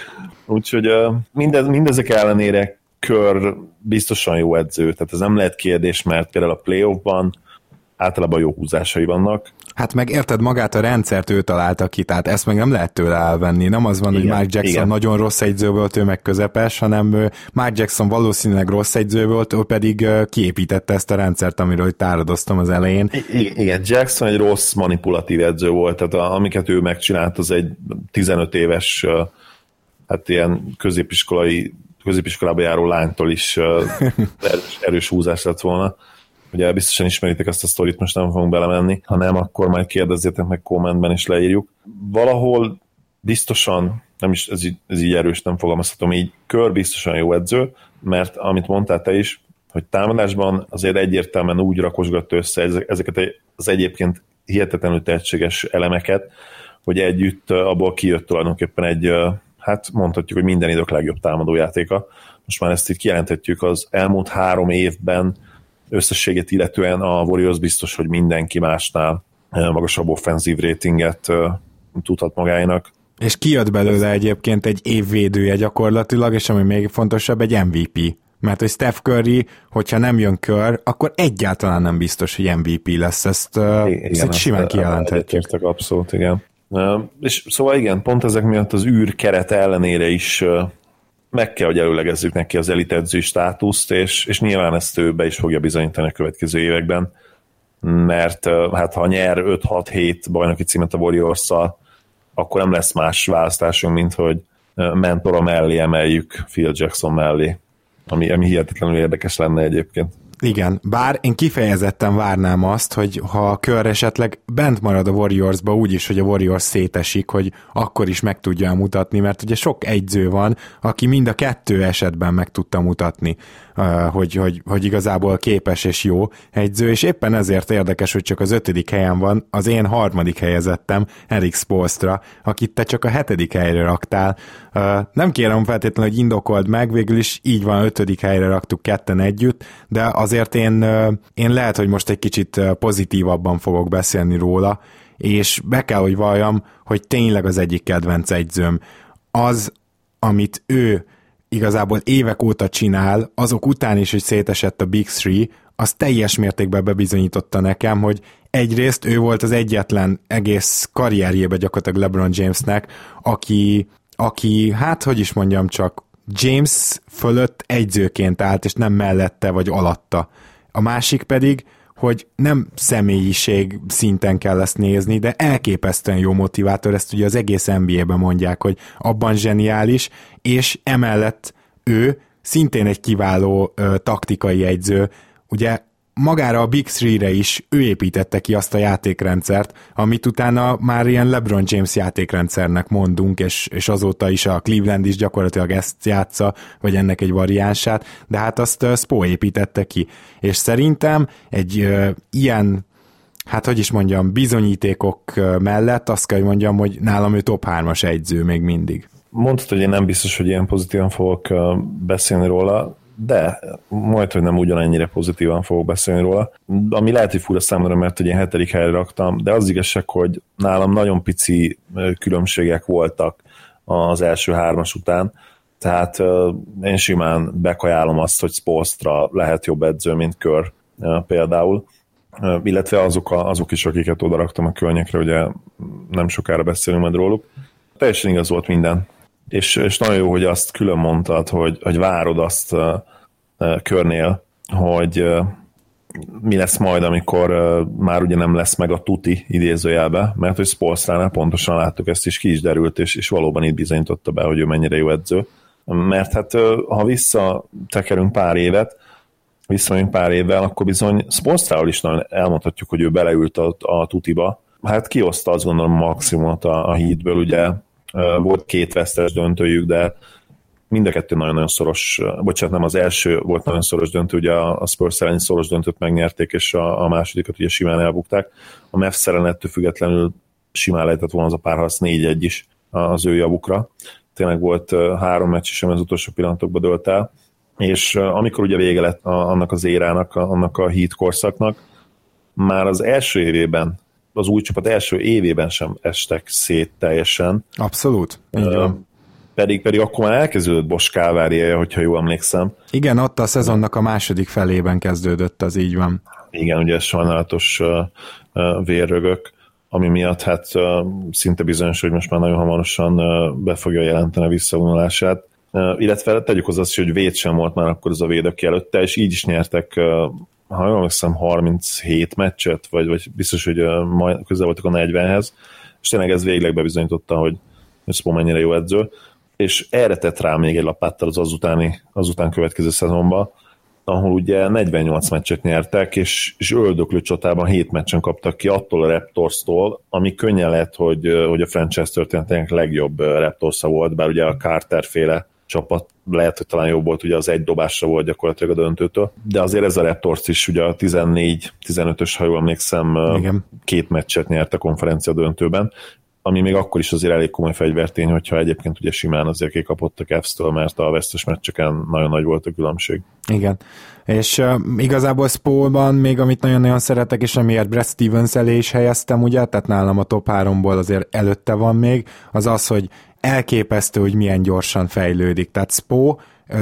Úgyhogy mindez, mindezek ellenére kör biztosan jó edző, tehát ez nem lehet kérdés, mert például a playoffban általában jó húzásai vannak. Hát meg érted, magát a rendszert ő találta ki, tehát ezt meg nem lehet tőle elvenni. Nem az van, igen, hogy Mark Jackson igen. nagyon rossz egyző volt, ő meg közepes, hanem Mark Jackson valószínűleg rossz egyző volt, ő pedig kiépítette ezt a rendszert, amiről táradoztam az elején. Igen, Jackson egy rossz manipulatív edző volt, tehát a, amiket ő megcsinált, az egy 15 éves hát ilyen középiskolai középiskolába járó lánytól is <laughs> erős, erős húzás lett volna. Ugye biztosan ismeritek ezt a sztorit, most nem fogunk belemenni, ha nem, akkor majd kérdezzétek meg kommentben, és leírjuk. Valahol biztosan, nem is ez így, ez így erős, nem fogalmazhatom így, kör biztosan jó edző, mert amit mondtál te is, hogy támadásban azért egyértelműen úgy rakosgatta össze ezeket az egyébként hihetetlenül tehetséges elemeket, hogy együtt abból kijött tulajdonképpen egy, hát mondhatjuk, hogy minden idők legjobb támadójátéka. Most már ezt így kijelenthetjük az elmúlt három évben összességét illetően a Warriors biztos, hogy mindenki másnál magasabb offenzív ratinget tudhat magának. És kijött belőle egyébként egy évvédője gyakorlatilag, és ami még fontosabb, egy MVP. Mert hogy Steph Curry, hogyha nem jön kör, akkor egyáltalán nem biztos, hogy MVP lesz. Ezt, igen, ezt simán kijelenthetjük. Abszolút, igen. És szóval igen, pont ezek miatt az űr keret ellenére is meg kell, hogy előlegezzük neki az elitedző státuszt, és, és nyilván ezt ő be is fogja bizonyítani a következő években, mert hát ha nyer 5-6-7 bajnoki címet a warriors akkor nem lesz más választásunk, mint hogy mentora mellé emeljük Phil Jackson mellé, ami, ami hihetetlenül érdekes lenne egyébként. Igen, bár én kifejezetten várnám azt, hogy ha a kör esetleg bent marad a Warriorsba úgy is, hogy a Warriors szétesik, hogy akkor is meg tudja mutatni, mert ugye sok egyző van, aki mind a kettő esetben meg tudta mutatni, hogy, hogy, hogy igazából képes és jó egyző, és éppen ezért érdekes, hogy csak az ötödik helyen van, az én harmadik helyezettem, Eric Spolstra, akit te csak a hetedik helyre raktál. Nem kérem feltétlenül, hogy indokold meg, végül is így van, ötödik helyre raktuk ketten együtt, de azért én, én lehet, hogy most egy kicsit pozitívabban fogok beszélni róla, és be kell, hogy valljam, hogy tényleg az egyik kedvenc egyzőm. Az, amit ő igazából évek óta csinál, azok után is, hogy szétesett a Big Three, az teljes mértékben bebizonyította nekem, hogy egyrészt ő volt az egyetlen egész karrierjében gyakorlatilag LeBron Jamesnek, aki, aki, hát hogy is mondjam csak, James fölött egyzőként állt, és nem mellette vagy alatta. A másik pedig, hogy nem személyiség szinten kell ezt nézni, de elképesztően jó motivátor, ezt ugye az egész NBA-ben mondják, hogy abban zseniális, és emellett ő szintén egy kiváló ö, taktikai egyző, ugye magára a Big Three-re is ő építette ki azt a játékrendszert, amit utána már ilyen LeBron James játékrendszernek mondunk, és, és azóta is a Cleveland is gyakorlatilag ezt játsza, vagy ennek egy variánsát, de hát azt Spo építette ki. És szerintem egy uh, ilyen hát hogy is mondjam, bizonyítékok mellett azt kell, hogy mondjam, hogy nálam ő top 3-as egyző még mindig. Mondtad, hogy én nem biztos, hogy ilyen pozitívan fogok beszélni róla de majd, hogy nem ugyanennyire pozitívan fogok beszélni róla. Ami lehet, hogy fura számomra, mert hogy én hetedik helyre raktam, de az igazság, hogy nálam nagyon pici különbségek voltak az első hármas után, tehát én simán bekajálom azt, hogy Spolstra lehet jobb edző, mint Kör például, illetve azok, a, azok is, akiket oda raktam a környékre, ugye nem sokára beszélünk majd róluk. Teljesen igaz volt minden és, és nagyon jó, hogy azt külön mondtad, hogy, hogy várod azt uh, uh, körnél, hogy uh, mi lesz majd, amikor már ugye nem lesz meg a tuti idézőjelbe, mert hogy Spolstránál pontosan láttuk, ezt is ki is derült, és, és valóban itt bizonyította be, hogy ő mennyire jó edző. Mert hát ha visszatekerünk pár évet, visszamegyünk pár évvel, akkor bizony Spolstráról is nagyon elmondhatjuk, hogy ő beleült a, a tutiba. Hát kioszta azt gondolom maximumot a, a hídből, ugye volt két vesztes döntőjük, de mind a kettő nagyon-nagyon szoros, bocsánat, nem az első volt nagyon szoros döntő, ugye a Spurs elleni szoros döntőt megnyerték, és a, a másodikat ugye simán elbukták. A Mavs ellen ettől függetlenül simán lehetett volna az a párharc 4-1 is az ő javukra. Tényleg volt három meccs sem az utolsó pillanatokban dölt el, és amikor ugye vége lett annak az érának, annak a hit korszaknak, már az első évében az új csapat első évében sem estek szét teljesen. Abszolút. Uh, pedig, pedig akkor már elkezdődött Bosch káváriája, hogyha jól emlékszem. Igen, ott a szezonnak a második felében kezdődött, az így van. Igen, ugye sajnálatos uh, uh, vérrögök, ami miatt hát uh, szinte bizonyos, hogy most már nagyon hamarosan uh, be fogja jelenteni a visszavonulását. Uh, illetve tegyük hozzá azt, hogy véd sem volt már akkor ez a védök előtte, és így is nyertek uh, ha jól emlékszem, 37 meccset, vagy, vagy biztos, hogy majd közel voltak a 40-hez, és tényleg ez végleg bebizonyította, hogy Spo mennyire jó edző, és erre tett rá még egy lapáttal az azutáni, azután következő szezonban, ahol ugye 48 meccset nyertek, és, és öldöklő csatában 7 meccsen kaptak ki attól a Raptors-tól, ami könnyen lehet, hogy, hogy a franchise történetének legjobb Raptors volt, bár ugye a Carter féle csapat, lehet, hogy talán jobb volt, ugye az egy dobásra volt gyakorlatilag a döntőtől, de azért ez a Raptors is ugye a 14-15-ös, ha jól emlékszem, Igen. két meccset nyert a konferencia döntőben, ami még akkor is azért elég komoly fegyvertény, hogyha egyébként ugye simán azért kikapott a Cavs-től, mert a vesztes meccseken nagyon nagy volt a különbség. Igen. És uh, igazából Spolban még amit nagyon-nagyon szeretek, és amiért Brad Stevens elé is helyeztem, ugye, tehát nálam a top 3-ból azért előtte van még, az az, hogy elképesztő, hogy milyen gyorsan fejlődik. Tehát Spo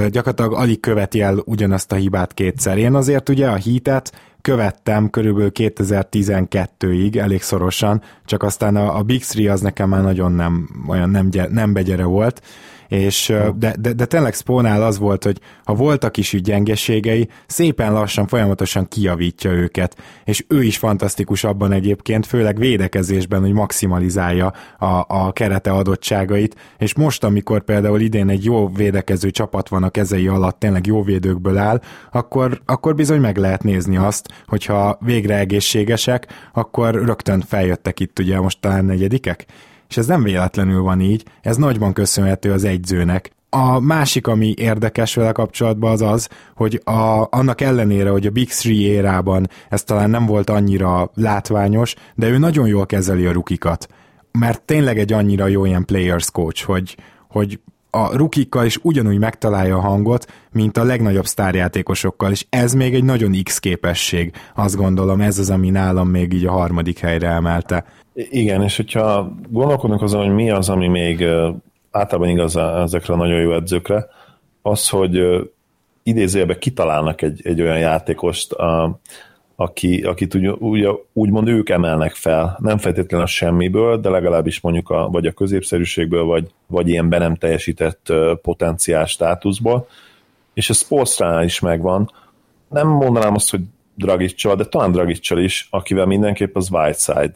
gyakorlatilag alig követi el ugyanazt a hibát kétszer. Én azért ugye a hitet követtem körülbelül 2012-ig, elég szorosan, csak aztán a, a Big Three az nekem már nagyon nem, olyan nem, nem begyere volt, és de, de, de tényleg Spónál az volt, hogy ha voltak is úgy gyengeségei, szépen lassan, folyamatosan kijavítja őket, és ő is fantasztikus abban egyébként, főleg védekezésben, hogy maximalizálja a, a kerete adottságait, és most, amikor például idén egy jó védekező csapat van a kezei alatt, tényleg jó védőkből áll, akkor, akkor bizony meg lehet nézni azt, hogyha végre egészségesek, akkor rögtön feljöttek itt ugye most talán negyedikek, és ez nem véletlenül van így, ez nagyban köszönhető az egyzőnek. A másik, ami érdekes vele kapcsolatban az az, hogy a, annak ellenére, hogy a Big Three érában ez talán nem volt annyira látványos, de ő nagyon jól kezeli a rukikat. Mert tényleg egy annyira jó ilyen players coach, hogy, hogy a rukikkal is ugyanúgy megtalálja a hangot, mint a legnagyobb sztárjátékosokkal, és ez még egy nagyon X képesség, azt gondolom, ez az, ami nálam még így a harmadik helyre emelte. Igen, és hogyha gondolkodunk azon, hogy mi az, ami még általában igaz ezekre a nagyon jó edzőkre, az, hogy idézőjelben kitalálnak egy, egy olyan játékost, a, aki, akit úgy, úgy, úgymond ők emelnek fel, nem feltétlenül a semmiből, de legalábbis mondjuk a, vagy a középszerűségből, vagy, vagy ilyen be nem teljesített potenciál státuszból, és ez Spolstránál is megvan. Nem mondanám azt, hogy Dragicsal, de talán Dragicsal is, akivel mindenképp az Whiteside.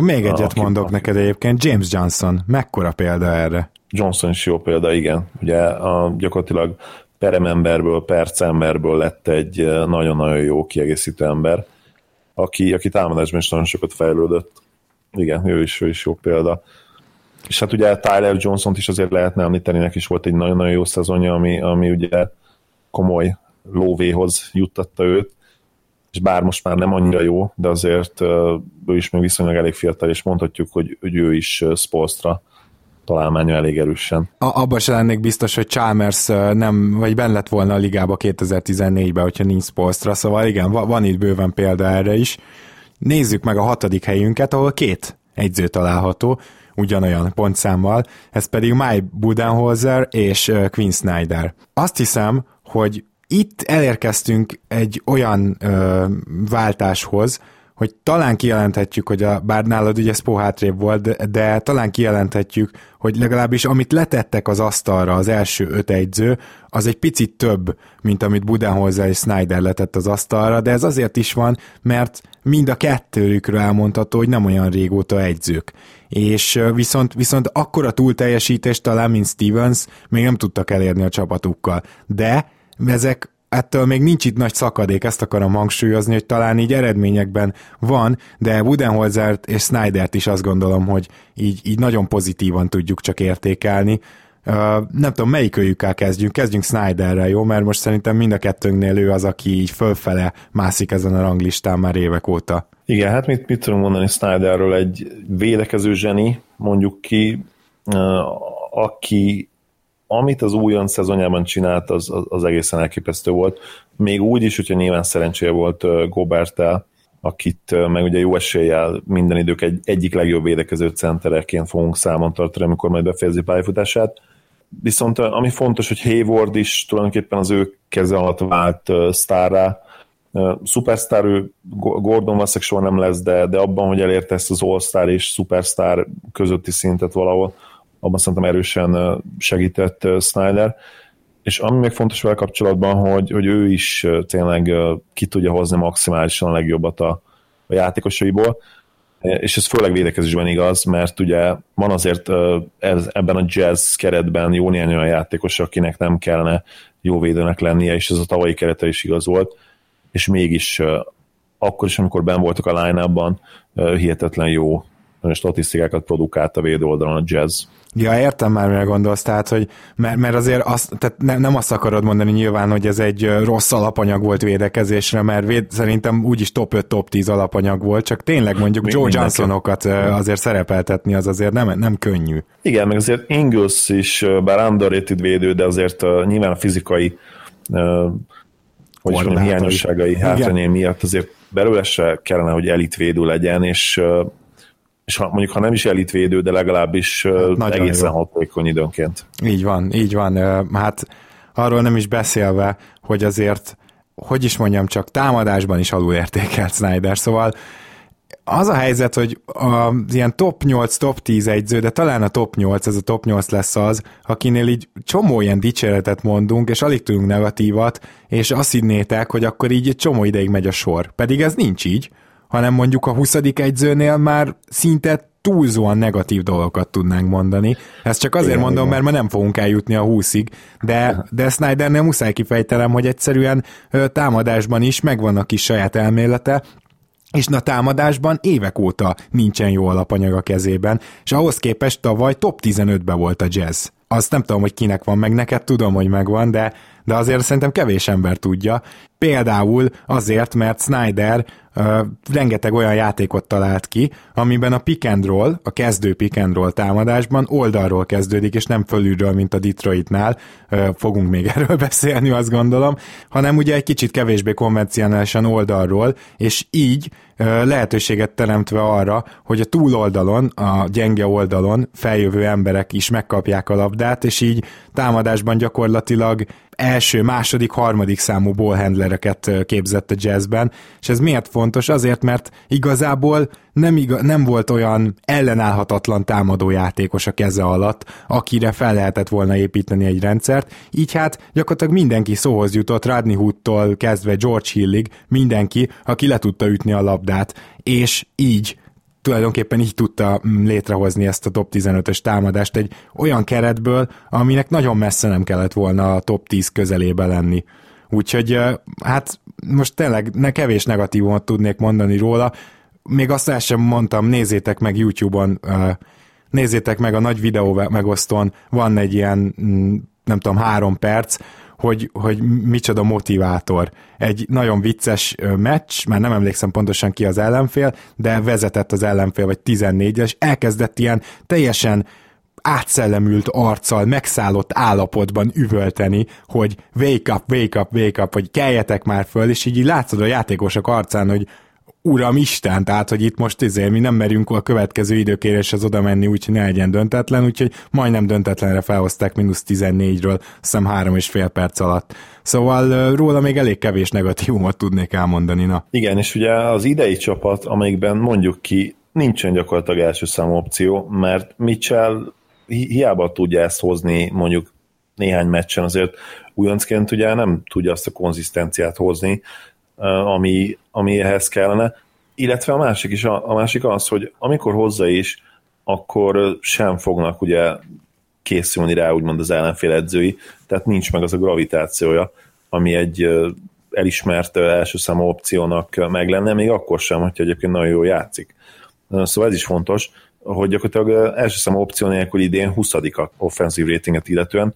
Még egyet mondok neked egyébként, James Johnson, mekkora példa erre? Johnson is jó példa, igen. Ugye a, gyakorlatilag perememberből, percemberből lett egy eh, nagyon-nagyon jó kiegészítő ember, aki, aki támadásban is nagyon sokat fejlődött. Igen, ő is, ő is jó példa. És hát ugye Tyler Johnson-t is azért lehetne említeni, neki is volt egy nagyon-nagyon jó szezonja, ami, ami ugye komoly lóvéhoz juttatta őt, és bár most már nem annyira jó, de azért ő is még viszonylag elég fiatal, és mondhatjuk, hogy, hogy ő is Spolstra találmánya elég erősen. A, abban se lennék biztos, hogy Chalmers nem, vagy benn lett volna a ligába 2014-ben, hogyha nincs Spolstra, szóval igen, van itt bőven példa erre is. Nézzük meg a hatodik helyünket, ahol két egyző található, ugyanolyan pontszámmal, ez pedig Mike Budenholzer és Quinn Snyder. Azt hiszem, hogy itt elérkeztünk egy olyan ö, váltáshoz, hogy talán kijelenthetjük, hogy a, bár nálad ugye Spo hátrébb volt, de, de talán kijelenthetjük, hogy legalábbis amit letettek az asztalra az első öt egyző, az egy picit több, mint amit Budenholzer és Snyder letett az asztalra, de ez azért is van, mert mind a kettőjükről elmondható, hogy nem olyan régóta egyzők. És viszont, viszont akkora túlteljesítést talán, mint Stevens, még nem tudtak elérni a csapatukkal. De ezek ettől még nincs itt nagy szakadék, ezt akarom hangsúlyozni, hogy talán így eredményekben van, de Budenholzert és Snydert is azt gondolom, hogy így, így nagyon pozitívan tudjuk csak értékelni. Uh, nem tudom, melyik őjükkel kezdjünk. Kezdjünk Snyderrel, jó? Mert most szerintem mind a kettőnknél ő az, aki így fölfele mászik ezen a ranglistán már évek óta. Igen, hát mit, mit tudom mondani Snyderről? Egy védekező zseni, mondjuk ki, uh, aki amit az újon szezonjában csinált, az, az, az egészen elképesztő volt. Még úgy is, hogyha nyilván szerencséje volt Gobertel, akit meg ugye jó eséllyel minden idők egy, egyik legjobb védekező centereként fogunk számon tartani, amikor majd befejezi pályafutását. Viszont ami fontos, hogy Hayward is tulajdonképpen az ő keze alatt vált uh, sztárrá. Uh, superstar ő Gordon valószínűleg soha nem lesz, de, de abban, hogy elérte ezt az all-star és superstar közötti szintet valahol, abban szerintem erősen segített Snyder. És ami még fontos vele kapcsolatban, hogy, hogy ő is tényleg ki tudja hozni maximálisan a legjobbat a, a játékosaiból, és ez főleg védekezésben igaz, mert ugye van azért ez, ebben a jazz keretben jó néhány olyan játékos, akinek nem kellene jó védőnek lennie, és ez a tavalyi kerete is igaz volt, és mégis akkor is, amikor ben voltak a line hihetetlen jó statisztikákat produkált a védő oldalon a jazz. Ja, értem már, mire gondolsz, tehát, hogy mert, mert azért azt, tehát ne, nem azt akarod mondani nyilván, hogy ez egy rossz alapanyag volt védekezésre, mert véd, szerintem úgyis top 5, top 10 alapanyag volt, csak tényleg mondjuk Még Joe Johnsonokat azért szerepeltetni az azért nem, nem könnyű. Igen, meg azért Ingles is, bár underrated védő, de azért nyilván a fizikai hogy mondjam, hiányosságai hátrányai miatt azért belőle se kellene, hogy elitvédő legyen, és és ha, mondjuk ha nem is elitvédő, de legalábbis hát egészen jó. hatékony időnként. Így van, így van. Hát arról nem is beszélve, hogy azért, hogy is mondjam, csak támadásban is alulértékelt Snyder, szóval az a helyzet, hogy a ilyen top 8, top 10 egyző, de talán a top 8, ez a top 8 lesz az, akinél így csomó ilyen dicséretet mondunk, és alig tudunk negatívat, és azt hinnétek, hogy akkor így egy csomó ideig megy a sor. Pedig ez nincs így, hanem mondjuk a 20. egyzőnél már szinte túlzóan negatív dolgokat tudnánk mondani. Ezt csak azért igen, mondom, igen. mert ma nem fogunk eljutni a 20-ig, de, <laughs> de Snydernél muszáj kifejtelem, hogy egyszerűen támadásban is megvan a kis saját elmélete, és na támadásban évek óta nincsen jó alapanyag a kezében, és ahhoz képest tavaly top 15-be volt a jazz. Azt nem tudom, hogy kinek van meg, neked tudom, hogy megvan, de, de azért szerintem kevés ember tudja. Például azért, mert Snyder uh, rengeteg olyan játékot talált ki, amiben a pick and roll, a kezdő pick and roll támadásban oldalról kezdődik, és nem fölülről, mint a Detroitnál, uh, fogunk még <laughs> erről beszélni, azt gondolom, hanem ugye egy kicsit kevésbé konvencionálisan oldalról, és így lehetőséget teremtve arra, hogy a túloldalon, a gyenge oldalon feljövő emberek is megkapják a labdát, és így támadásban gyakorlatilag első, második, harmadik számú ballhandlereket képzett a jazzben, és ez miért fontos? Azért, mert igazából nem, iga, nem volt olyan ellenállhatatlan támadójátékos a keze alatt, akire fel lehetett volna építeni egy rendszert, így hát gyakorlatilag mindenki szóhoz jutott, Radney Hoodtól kezdve George Hillig, mindenki, aki le tudta ütni a labdát, és így tulajdonképpen így tudta mm, létrehozni ezt a top 15-ös támadást egy olyan keretből, aminek nagyon messze nem kellett volna a top 10 közelébe lenni. Úgyhogy hát most tényleg ne kevés negatívumot tudnék mondani róla, még azt el sem mondtam, nézzétek meg YouTube-on, nézzétek meg a nagy videó megosztón, van egy ilyen, mm, nem tudom, három perc, hogy, hogy micsoda motivátor. Egy nagyon vicces meccs, már nem emlékszem pontosan ki az ellenfél, de vezetett az ellenfél, vagy 14 és elkezdett ilyen teljesen átszellemült arccal, megszállott állapotban üvölteni, hogy wake up, wake up, wake up, hogy keljetek már föl, és így, így látszod a játékosok arcán, hogy Uram Isten, tehát, hogy itt most izé, mi nem merünk a következő időkéréshez oda menni, úgyhogy ne legyen döntetlen, úgyhogy majdnem döntetlenre felhozták mínusz 14-ről, szem három és fél perc alatt. Szóval róla még elég kevés negatívumot tudnék elmondani, na. Igen, és ugye az idei csapat, amelyikben mondjuk ki, nincsen gyakorlatilag első számú opció, mert Mitchell hi- hiába tudja ezt hozni mondjuk néhány meccsen, azért újoncként ugye nem tudja azt a konzisztenciát hozni, ami, ami ehhez kellene. Illetve a másik is, a, a másik az, hogy amikor hozzá is, akkor sem fognak ugye készülni rá úgymond az ellenfél edzői, tehát nincs meg az a gravitációja, ami egy elismert első számú opciónak meg lenne, még akkor sem, hogyha egyébként nagyon jól játszik. Szóval ez is fontos, hogy gyakorlatilag első számú opció nélkül idén 20 a offenzív ratinget illetően,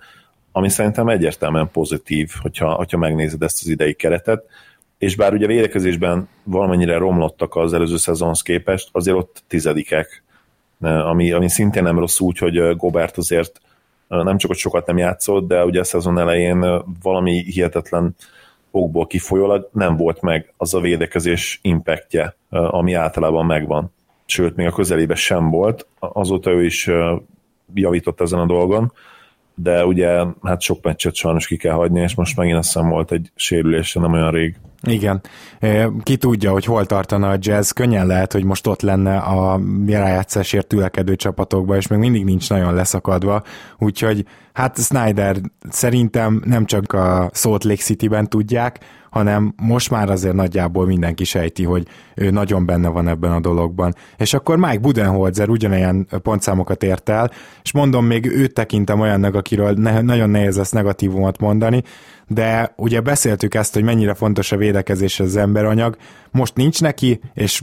ami szerintem egyértelműen pozitív, hogyha, hogyha megnézed ezt az idei keretet, és bár ugye védekezésben valamennyire romlottak az előző szezonhoz képest, azért ott tizedikek, ami, ami szintén nem rossz úgy, hogy Gobert azért nem csak, hogy sokat nem játszott, de ugye a szezon elején valami hihetetlen okból kifolyólag nem volt meg az a védekezés impactje, ami általában megvan. Sőt, még a közelébe sem volt. Azóta ő is javított ezen a dolgon, de ugye hát sok meccset sajnos ki kell hagyni, és most megint azt hiszem volt egy sérülés, nem olyan rég. Igen. Ki tudja, hogy hol tartana a jazz, könnyen lehet, hogy most ott lenne a rájátszásért tülekedő csapatokba, és még mindig nincs nagyon leszakadva, úgyhogy hát Snyder szerintem nem csak a Salt Lake City-ben tudják, hanem most már azért nagyjából mindenki sejti, hogy ő nagyon benne van ebben a dologban. És akkor Mike Budenholzer ugyanilyen pontszámokat ért el, és mondom, még őt tekintem olyannak, akiről ne, nagyon nehéz lesz negatívumot mondani, de ugye beszéltük ezt, hogy mennyire fontos a védekezés az emberanyag, most nincs neki, és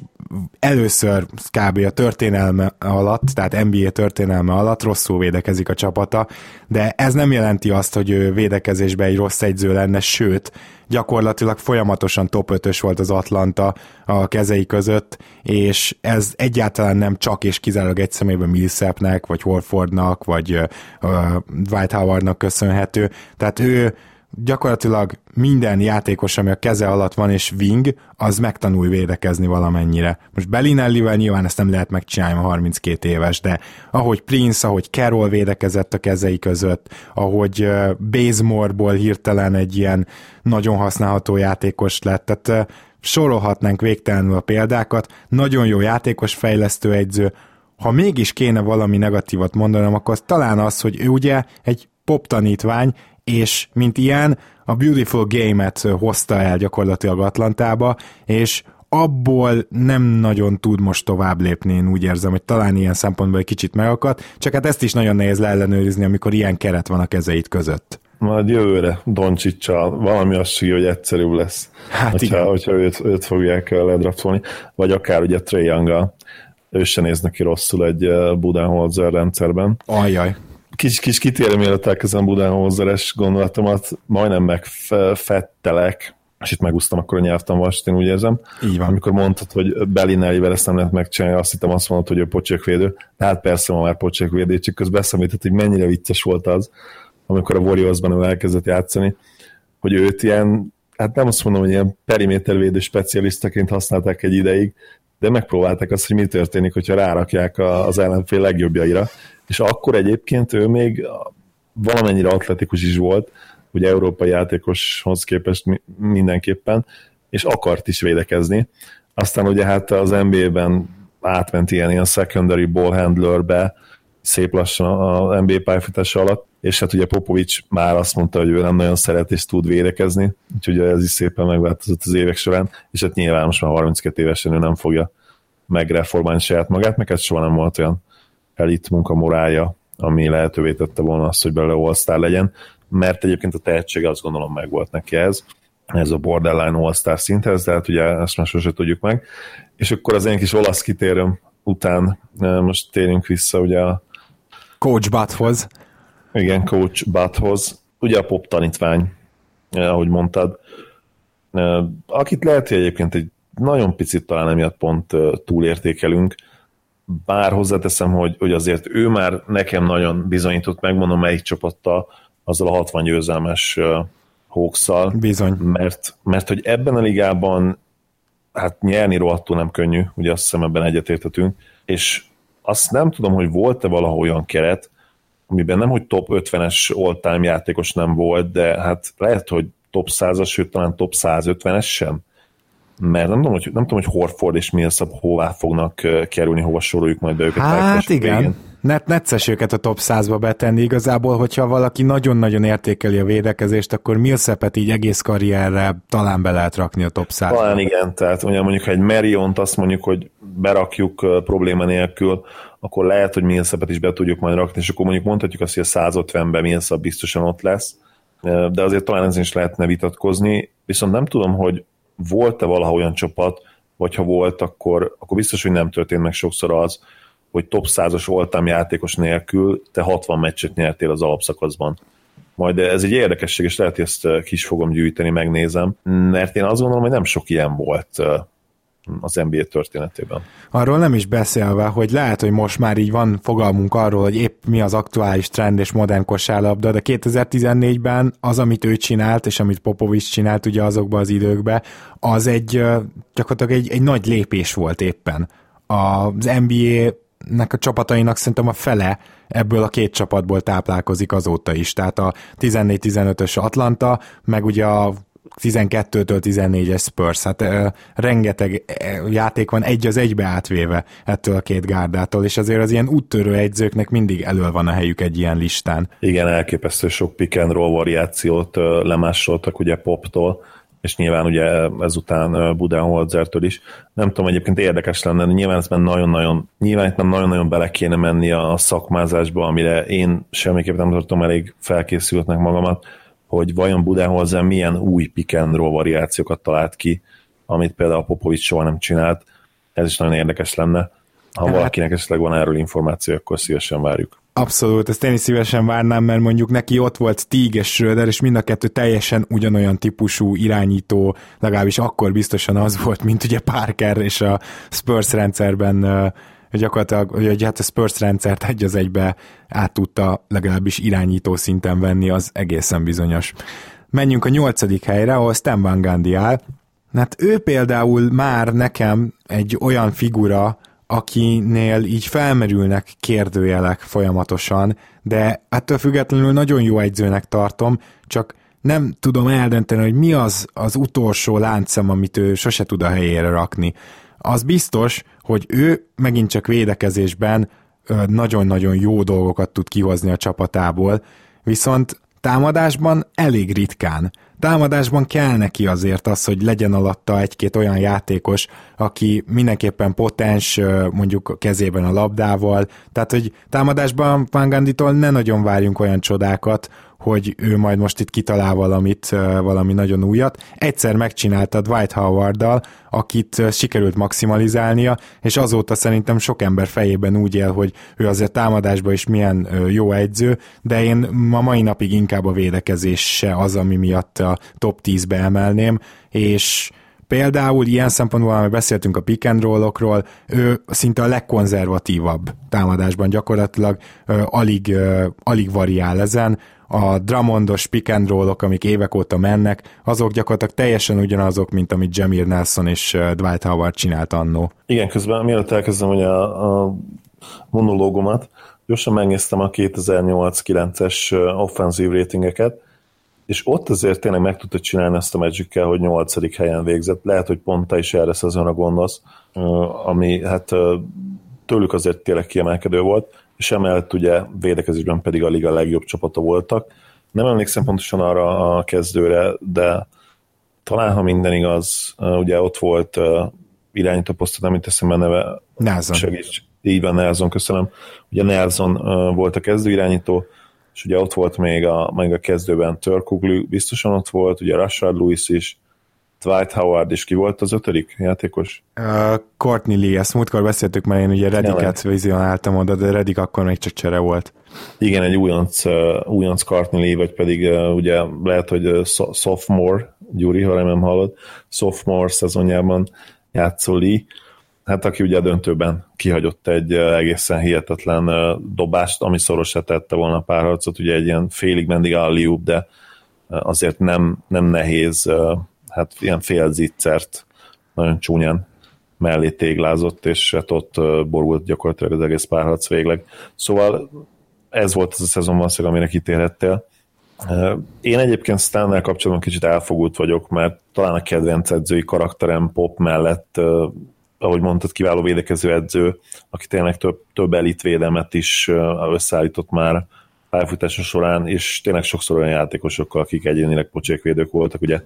először kb. a történelme alatt, tehát NBA történelme alatt rosszul védekezik a csapata, de ez nem jelenti azt, hogy ő védekezésben egy rossz egyző lenne, sőt, gyakorlatilag folyamatosan top 5-ös volt az Atlanta a kezei között, és ez egyáltalán nem csak és kizárólag egy személyben Millsapnek, vagy Horfordnak, vagy uh, Dwight Howardnak köszönhető. Tehát ő gyakorlatilag minden játékos, ami a keze alatt van, és wing, az megtanul védekezni valamennyire. Most Bellinellivel nyilván ezt nem lehet megcsinálni, a 32 éves, de ahogy Prince, ahogy Carroll védekezett a kezei között, ahogy Bazemore-ból hirtelen egy ilyen nagyon használható játékos lett, tehát sorolhatnánk végtelenül a példákat, nagyon jó játékos fejlesztő egyző, ha mégis kéne valami negatívat mondanom, akkor az talán az, hogy ő ugye egy pop tanítvány, és mint ilyen a Beautiful Game-et hozta el gyakorlatilag Atlantába, és abból nem nagyon tud most tovább lépni, én úgy érzem, hogy talán ilyen szempontból egy kicsit megakadt, csak hát ezt is nagyon nehéz leellenőrizni, amikor ilyen keret van a kezeit között. Majd jövőre Doncsicsal valami az hogy egyszerűbb lesz, hát hogyha, igen. hogyha őt, őt fogják ledraftolni, vagy akár ugye Trey young ő se néz neki rosszul egy Budenholzer rendszerben. Ajjaj kis, kis kitérő mielőtt elkezdem Budenholzeres gondolatomat, majdnem megfettelek, és itt megúsztam akkor a nyelvtanvast, én úgy érzem. Így van. Amikor mondtad, hogy Bellinellivel ezt nem lehet megcsinálni, azt hittem azt mondod, hogy ő pocsékvédő. Hát persze, ma már pocsékvédő, csak közben eszemlített, hogy mennyire vicces volt az, amikor a Warriorsban ő elkezdett játszani, hogy őt ilyen, hát nem azt mondom, hogy ilyen perimétervédő specialistaként használták egy ideig, de megpróbálták azt, hogy mi történik, hogyha rárakják az ellenfél legjobbjaira, és akkor egyébként ő még valamennyire atletikus is volt, ugye európai játékoshoz képest mindenképpen, és akart is védekezni. Aztán ugye hát az NBA-ben átment ilyen, ilyen secondary ball handlerbe, szép lassan a NBA pályafutása alatt, és hát ugye Popovics már azt mondta, hogy ő nem nagyon szeret és tud védekezni, úgyhogy ez is szépen megváltozott az évek során, és hát nyilván most már 32 évesen ő nem fogja megreformálni saját magát, meg ez soha nem volt olyan elit munkamorája, ami lehetővé tette volna azt, hogy belőle all legyen, mert egyébként a tehetsége azt gondolom meg volt neki ez, ez a borderline all-star szinthez, de hát ugye ezt már sose tudjuk meg. És akkor az én kis olasz kitérőm után most térjünk vissza ugye a Coach Bathoz. Igen, Coach Bathoz. Ugye a pop tanítvány, ahogy mondtad, akit lehet, hogy egyébként egy nagyon picit talán emiatt pont túlértékelünk, bár hozzáteszem, hogy, hogy azért ő már nekem nagyon bizonyított, megmondom melyik csapattal, azzal a 60 győzelmes hawks Bizony. Mert, mert hogy ebben a ligában hát nyerni rohadtul nem könnyű, ugye azt hiszem ebben egyetértetünk, és azt nem tudom, hogy volt-e valahol olyan keret, amiben nem, hogy top 50-es all-time játékos nem volt, de hát lehet, hogy top 100-as, sőt talán top 150-es sem mert nem tudom, hogy, nem tudom, hogy Horford és Millsap hová fognak kerülni, hova soroljuk majd be őket. Hát igen, Net, necces őket a top 100-ba betenni igazából, hogyha valaki nagyon-nagyon értékeli a védekezést, akkor Millsapet így egész karrierre talán be lehet rakni a top 100-ba. Talán igen, tehát ugye mondjuk, ha egy Mariont azt mondjuk, hogy berakjuk probléma nélkül, akkor lehet, hogy Millsapet is be tudjuk majd rakni, és akkor mondjuk mondhatjuk azt, hogy a 150-ben Millsap biztosan ott lesz, de azért talán ezen is lehetne vitatkozni, viszont nem tudom, hogy volt-e valaha olyan csapat, vagy ha volt, akkor, akkor biztos, hogy nem történt meg sokszor az, hogy top 100-as voltam játékos nélkül, te 60 meccset nyertél az alapszakaszban. Majd ez egy érdekesség, és lehet, hogy ezt eh, kis fogom gyűjteni, megnézem, mert én azt gondolom, hogy nem sok ilyen volt eh, az NBA történetében. Arról nem is beszélve, hogy lehet, hogy most már így van fogalmunk arról, hogy épp mi az aktuális trend és modern kosárlabda, de 2014-ben az, amit ő csinált, és amit Popovics csinált ugye azokban az időkben, az egy gyakorlatilag egy, egy nagy lépés volt éppen. Az NBA nek a csapatainak szerintem a fele ebből a két csapatból táplálkozik azóta is. Tehát a 14-15-ös Atlanta, meg ugye a 12-től 14-es Spurs, hát ö, rengeteg játék van egy az egybe átvéve ettől a két gárdától, és azért az ilyen úttörő egyzőknek mindig elő van a helyük egy ilyen listán. Igen, elképesztő sok pick and roll variációt lemásoltak ugye Poptól, és nyilván ugye ezután Budenholzertől is. Nem tudom, egyébként érdekes lenne, nyilván ezt nagyon-nagyon, nyilván itt nagyon-nagyon bele kéne menni a szakmázásba, amire én semmiképpen nem tartom elég felkészültnek magamat, hogy vajon Budenholzer milyen új pick and roll variációkat talált ki, amit például a Popovics soha nem csinált. Ez is nagyon érdekes lenne. Ha hát, valakinek esetleg van erről információ, akkor szívesen várjuk. Abszolút, ezt én is szívesen várnám, mert mondjuk neki ott volt Teague és Schröder, és mind a kettő teljesen ugyanolyan típusú irányító, legalábbis akkor biztosan az volt, mint ugye Parker és a Spurs rendszerben gyakorlatilag, hogy hát a Spurs rendszert egy az egybe át tudta legalábbis irányító szinten venni, az egészen bizonyos. Menjünk a nyolcadik helyre, ahol Stan Van Gundy áll. Hát ő például már nekem egy olyan figura, akinél így felmerülnek kérdőjelek folyamatosan, de ettől függetlenül nagyon jó egyzőnek tartom, csak nem tudom eldönteni, hogy mi az az utolsó láncem, amit ő sose tud a helyére rakni. Az biztos, hogy ő megint csak védekezésben nagyon-nagyon jó dolgokat tud kihozni a csapatából, viszont támadásban elég ritkán. Támadásban kell neki azért az, hogy legyen alatta egy-két olyan játékos, aki mindenképpen potens, mondjuk kezében a labdával, tehát hogy támadásban Panganditól ne nagyon várjunk olyan csodákat, hogy ő majd most itt kitalál valamit, valami nagyon újat. Egyszer megcsinálta Dwight Howard-dal, akit sikerült maximalizálnia, és azóta szerintem sok ember fejében úgy él, hogy ő azért támadásban is milyen jó egyző, de én ma mai napig inkább a védekezés se az, ami miatt a top 10-be emelném, és Például ilyen szempontból, amikor beszéltünk a pick and roll-okról, ő szinte a legkonzervatívabb támadásban gyakorlatilag alig, alig variál ezen, a Drammondos pick and roll-ok, amik évek óta mennek, azok gyakorlatilag teljesen ugyanazok, mint amit Jamir Nelson és Dwight Howard csinált annó. Igen, közben mielőtt elkezdem ugye a, a monológomat, gyorsan megnéztem a 2008-9-es offenzív ratingeket, és ott azért tényleg meg tudta csinálni ezt a magic hogy nyolcadik helyen végzett. Lehet, hogy pont te is erre szezonra gondolsz, ami hát tőlük azért tényleg kiemelkedő volt és emellett ugye védekezésben pedig a liga legjobb csapata voltak. Nem emlékszem pontosan arra a kezdőre, de talán, ha minden igaz, ugye ott volt irányító posztot, nem teszem a neve. Nelson. Segíts. Így van, Nelson, köszönöm. Ugye Nelson volt a kezdő irányító, és ugye ott volt még a, még a kezdőben Törkuglu, biztosan ott volt, ugye Rashard Lewis is, Dwight Howard is ki volt az ötödik játékos? Uh, Courtney Lee, ezt múltkor beszéltük, mert én ugye Rediket vizionáltam oda, de Redik akkor még csak csere volt. Igen, egy újonc, uh, újonc Courtney Lee, vagy pedig uh, ugye lehet, hogy uh, sophomore, Gyuri, ha nem hallod, sophomore szezonjában játszó Lee, hát aki ugye a döntőben kihagyott egy egészen hihetetlen dobást, ami szorosra tette volna a párharcot, ugye egy ilyen félig mendig alliúb, de azért nem, nem nehéz hát ilyen fél zicsert nagyon csúnyán mellé téglázott, és hát ott borult gyakorlatilag az egész párharc végleg. Szóval ez volt az a szezon valószínűleg, amire kitérhettél. Én egyébként Stannel kapcsolatban kicsit elfogult vagyok, mert talán a kedvenc edzői karakterem Pop mellett, ahogy mondtad, kiváló védekező edző, aki tényleg több, több elitvédelmet is összeállított már pályafutása során, és tényleg sokszor olyan játékosokkal, akik egyénileg pocsékvédők voltak, ugye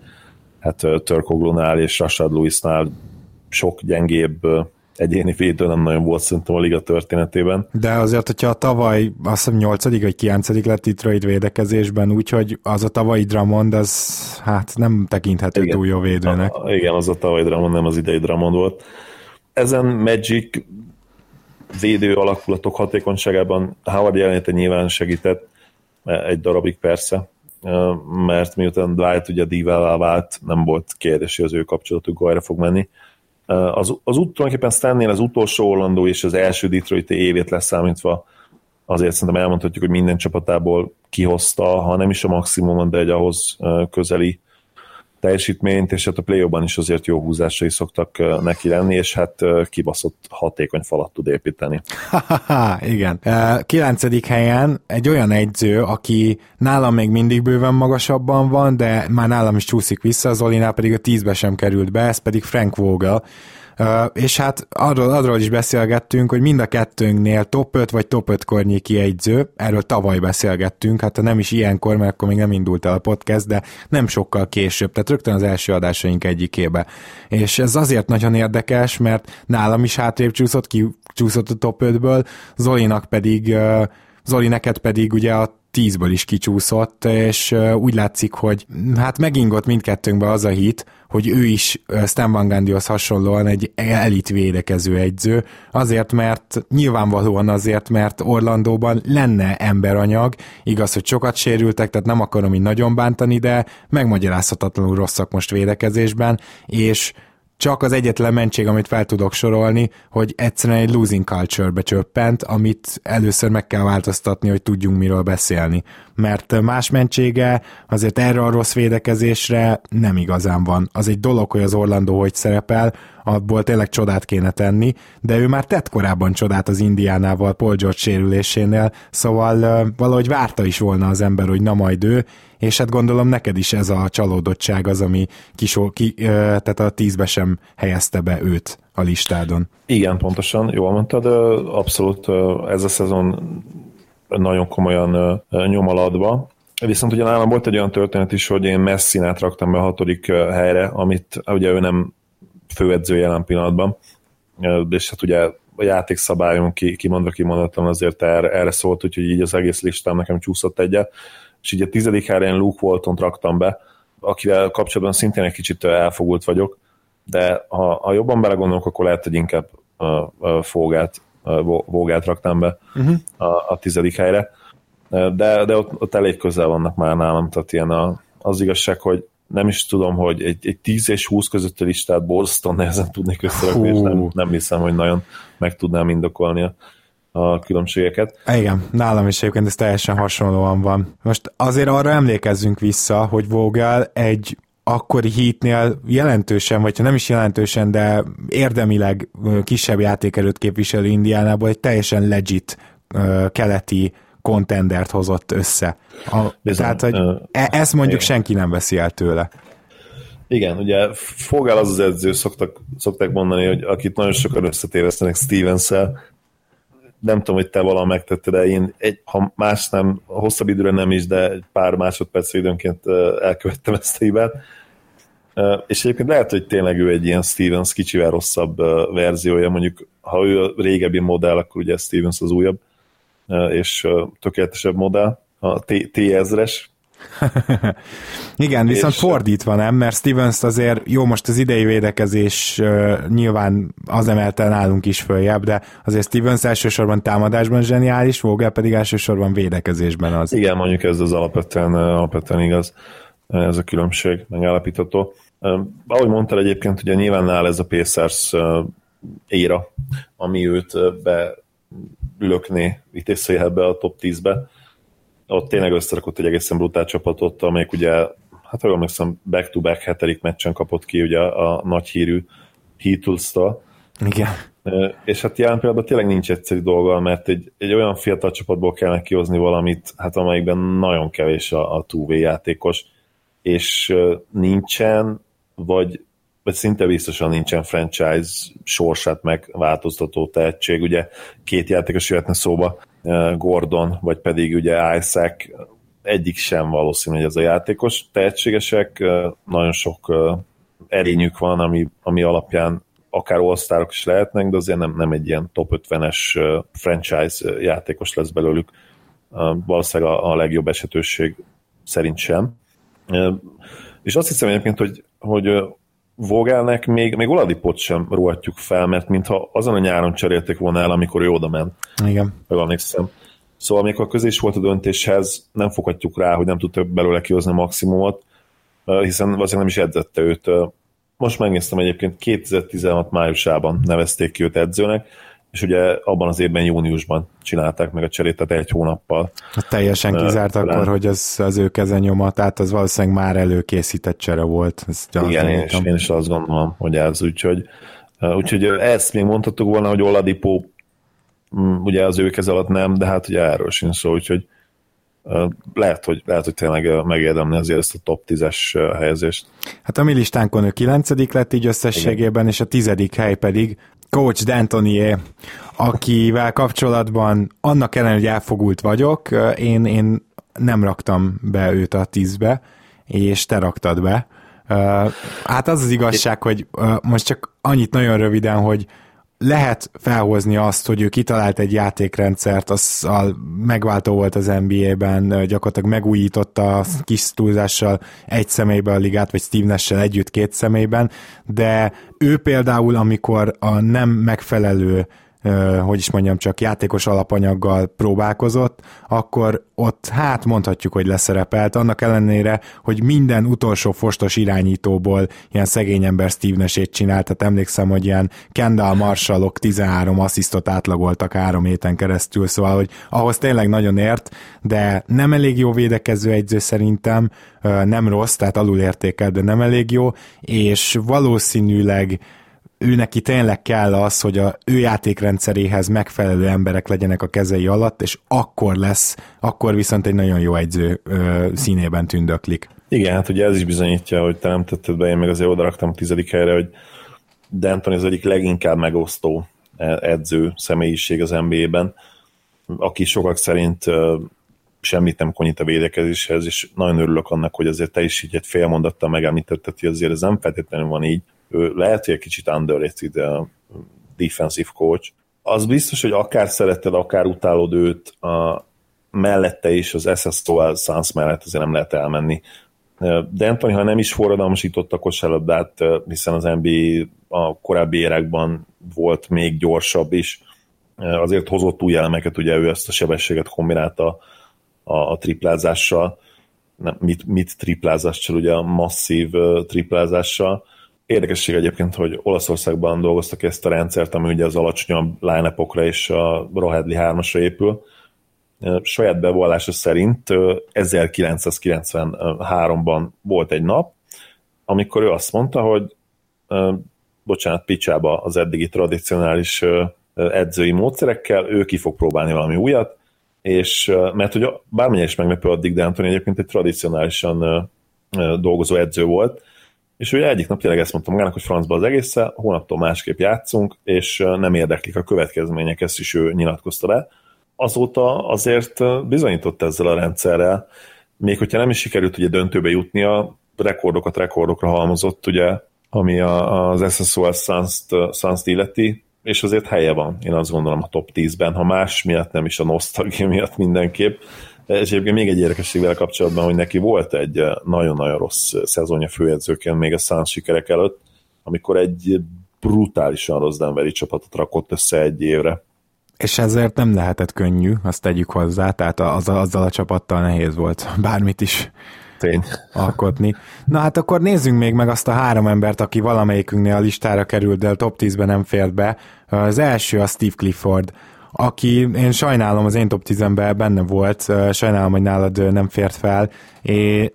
hát Törkoglónál és Rashad Lewisnál sok gyengébb egyéni védő nem nagyon volt szerintem a liga történetében. De azért, hogyha a tavaly azt hiszem 8. vagy 9. lett Detroit védekezésben, úgyhogy az a tavalyi Dramond, az hát nem tekinthető igen. túl jó védőnek. A, igen, az a tavalyi Dramond, nem az idei Dramond volt. Ezen Magic védő alakulatok hatékonyságában Howard jelenléte nyilván segített, egy darabig persze, mert miután Dwight ugye divává vált, nem volt kérdés, hogy az ő kapcsolatuk gajra fog menni. Az, az út, tulajdonképpen Stannél az utolsó Orlando és az első Detroit évét leszámítva azért szerintem elmondhatjuk, hogy minden csapatából kihozta, ha nem is a maximumon, de egy ahhoz közeli teljesítményt, és hát a play is azért jó húzásai szoktak neki lenni, és hát kibaszott hatékony falat tud építeni. <laughs> igen. Kilencedik helyen egy olyan egyző, aki nálam még mindig bőven magasabban van, de már nálam is csúszik vissza, Zolinál pedig a tízbe sem került be, ez pedig Frank Vogel, és hát arról, arról is beszélgettünk, hogy mind a kettőnknél top 5 vagy top 5 kornyéki egyző, erről tavaly beszélgettünk, hát nem is ilyenkor, mert akkor még nem indult el a podcast, de nem sokkal később, tehát rögtön az első adásaink egyikébe. És ez azért nagyon érdekes, mert nálam is hátrébb csúszott, ki csúszott a top 5-ből, Zolinak pedig, Zoli neked pedig ugye a tízből is kicsúszott, és úgy látszik, hogy hát megingott mindkettőnkbe az a hit, hogy ő is Stan Van Gundyhoz hasonlóan egy elit védekező egyző, azért, mert nyilvánvalóan azért, mert Orlandóban lenne emberanyag, igaz, hogy sokat sérültek, tehát nem akarom így nagyon bántani, de megmagyarázhatatlanul rosszak most védekezésben, és csak az egyetlen mentség, amit fel tudok sorolni, hogy egyszerűen egy losing culture-be csöppent, amit először meg kell változtatni, hogy tudjunk miről beszélni. Mert más mentsége azért erre a rossz védekezésre nem igazán van. Az egy dolog, hogy az Orlando hogy szerepel, abból tényleg csodát kéne tenni, de ő már tett korábban csodát az Indiánával Paul George sérülésénél, szóval valahogy várta is volna az ember, hogy na majd ő, és hát gondolom neked is ez a csalódottság az, ami kisó, ki, tehát a tízbe sem helyezte be őt a listádon. Igen, pontosan, jól mondtad, abszolút ez a szezon nagyon komolyan nyom alatba. Viszont ugye nálam volt egy olyan történet is, hogy én Messinát raktam be a hatodik helyre, amit ugye ő nem főedző jelen pillanatban, és hát ugye a játékszabályon ki, kimondva kimondottan azért erre, erre szólt, úgyhogy így az egész listám nekem csúszott egyet, és így a tizedik helyre én Luke Walton raktam be, akivel kapcsolatban szintén egy kicsit elfogult vagyok, de ha, ha jobban belegondolok, akkor lehet, hogy inkább uh, uh, Fogát, uh, raktam be uh-huh. a, a tizedik helyre, de, de ott, ott elég közel vannak már nálam, tehát ilyen a, az igazság, hogy nem is tudom, hogy egy, egy 10 és 20 közötti listát borzasztóan nehezen tudnék összerakni, és nem, nem hiszem, hogy nagyon meg tudnám indokolni a, a különbségeket. Igen, nálam is egyébként ez teljesen hasonlóan van. Most azért arra emlékezzünk vissza, hogy Vogel egy akkori hitnél jelentősen, vagy ha nem is jelentősen, de érdemileg kisebb játékerőt képviselő Indiánából egy teljesen legit keleti kontendert hozott össze. A, Bizony, tehát, hogy uh, ezt mondjuk igen. senki nem veszi el tőle. Igen, ugye Fogál az az edző, szoktak, szokták mondani, hogy akit nagyon sokan összetévesztenek stevens nem tudom, hogy te valami megtetted, de én egy, ha más nem, hosszabb időre nem is, de egy pár másodperc időnként elkövettem ezt a hibát. És egyébként lehet, hogy tényleg ő egy ilyen Stevens kicsivel rosszabb verziója, mondjuk ha ő a régebbi modell, akkor ugye Stevens az újabb, és tökéletesebb modell, a T1000-es. <laughs> Igen, viszont és, fordítva nem, mert Stevens azért jó, most az idei védekezés uh, nyilván az emelte nálunk is följebb, de azért Stevens elsősorban támadásban zseniális, Vogel pedig elsősorban védekezésben az. Igen, mondjuk ez az alapvetően, alapvetően igaz, ez a különbség megállapítható. Uh, ahogy mondtál egyébként, ugye nyilván nál ez a Pacers uh, éra, ami őt be lökné itt ebbe a top 10-be. Ott tényleg összerakott egy egészen brutál csapatot, amelyik ugye, hát jól emlékszem, back-to-back hetedik meccsen kapott ki ugye a nagy hírű Heatles-tól. Igen. És hát jelen pillanatban tényleg nincs egyszerű dolga, mert egy, egy olyan fiatal csapatból kellene kihozni valamit, hát amelyikben nagyon kevés a, a 2 játékos, és nincsen, vagy vagy szinte biztosan nincsen franchise sorsát megváltoztató tehetség. Ugye két játékos jöhetne szóba, eh, Gordon, vagy pedig ugye Isaac, egyik sem valószínű, hogy ez a játékos. Tehetségesek, eh, nagyon sok eh, erényük van, ami, ami alapján akár all is lehetnek, de azért nem, nem egy ilyen top 50-es franchise játékos lesz belőlük. Valószínűleg a, a legjobb esetőség szerint sem. És azt hiszem egyébként, hogy, hogy Vogelnek még, még Oladipot sem ruhatjuk fel, mert mintha azon a nyáron cserélték volna el, amikor ő oda ment. Igen. Emlékszem. Szóval amikor közé is volt a döntéshez, nem foghatjuk rá, hogy nem tudta belőle kihozni a maximumot, hiszen valószínűleg nem is edzette őt. Most megnéztem egyébként 2016 májusában nevezték ki őt edzőnek, és ugye abban az évben júniusban csinálták meg a cserét, tehát egy hónappal. Hát teljesen kizárt uh, akkor, hogy az, az ő kezenyoma, tehát az valószínűleg már előkészített csere volt. Ezt Igen, én is, én is azt gondolom, hogy ez úgyhogy, uh, úgyhogy ezt még mondhattuk volna, hogy Oladipo um, ugye az ő kez alatt nem, de hát ugye erről sincs szó, úgyhogy lehet, hogy, lehet, hogy tényleg megérdemli azért ezt a top 10-es helyezést. Hát a mi listánkon ő 9 lett így összességében, Igen. és a tizedik hely pedig Coach D'Antonié, akivel kapcsolatban annak ellenére, hogy elfogult vagyok, én, én nem raktam be őt a tízbe, és te raktad be. Hát az az igazság, hogy most csak annyit nagyon röviden, hogy lehet felhozni azt, hogy ő kitalált egy játékrendszert, az megváltó volt az NBA-ben, gyakorlatilag megújította a kis túlzással egy személyben a ligát, vagy Steve nash együtt két személyben, de ő például, amikor a nem megfelelő hogy is mondjam, csak játékos alapanyaggal próbálkozott, akkor ott hát mondhatjuk, hogy leszerepelt, annak ellenére, hogy minden utolsó fostos irányítóból ilyen szegény ember Steve Nash-ét csinált, tehát emlékszem, hogy ilyen Kendall Marshallok 13 asszisztot átlagoltak három héten keresztül, szóval, hogy ahhoz tényleg nagyon ért, de nem elég jó védekező egyző szerintem, nem rossz, tehát alulértékel, de nem elég jó, és valószínűleg ő neki tényleg kell az, hogy a ő játékrendszeréhez megfelelő emberek legyenek a kezei alatt, és akkor lesz, akkor viszont egy nagyon jó egyző ö, színében tündöklik. Igen, hát ugye ez is bizonyítja, hogy te nem tetted be, én meg azért oda raktam a tizedik helyre, hogy D'Antoni az egyik leginkább megosztó e, edző személyiség az NBA-ben, aki sokak szerint semmit nem konyít a védekezéshez, és nagyon örülök annak, hogy azért te is így egy fél mondattal megemlítetted, hogy azért ez nem feltétlenül van így, ő lehet, hogy egy kicsit underrated a defensive coach. Az biztos, hogy akár szereted, akár utálod őt, a mellette is az SSO Suns mellett azért nem lehet elmenni. De Anthony, ha nem is forradalmasította a kosárlabdát, hiszen az NBA a korábbi érekben volt még gyorsabb is, azért hozott új elemeket, ugye ő ezt a sebességet kombinálta a, a triplázással, nem, mit, mit triplázással, ugye a masszív triplázással, Érdekesség egyébként, hogy Olaszországban dolgoztak ezt a rendszert, ami ugye az alacsonyabb line és a Rohedli 3-asra épül. Saját bevallása szerint 1993-ban volt egy nap, amikor ő azt mondta, hogy bocsánat, picsába az eddigi tradicionális edzői módszerekkel, ő ki fog próbálni valami újat, és mert hogy bármilyen is meglepő addig, de Antoni egyébként egy tradicionálisan dolgozó edző volt, és ugye egyik nap tényleg ezt mondtam magának, hogy francba az egészen, hónaptól másképp játszunk, és nem érdeklik a következmények, ezt is ő nyilatkozta be. Azóta azért bizonyított ezzel a rendszerrel, még hogyha nem is sikerült ugye döntőbe jutnia, rekordokat rekordokra halmozott, ugye, ami a, az SSOL Suns-t, illeti, és azért helye van, én azt gondolom a top 10-ben, ha más miatt nem is a nosztalgia miatt mindenképp, és egyébként még egy érdekesség vele kapcsolatban, hogy neki volt egy eh, nagyon-nagyon rossz szezonja főedzőként még a Suns sikerek előtt, amikor egy brutálisan rossz Denveri csapatot rakott össze egy évre. És ezért nem lehetett könnyű, azt tegyük hozzá, tehát az, azzal a csapattal nehéz volt <laughs> bármit is Tény. alkotni. Na hát akkor nézzünk még meg azt a három embert, aki valamelyikünknél a listára került, de a top 10-ben nem fért be. Az első a Steve Clifford, aki én sajnálom, az én top 10-ben benne volt, sajnálom, hogy nálad nem fért fel, és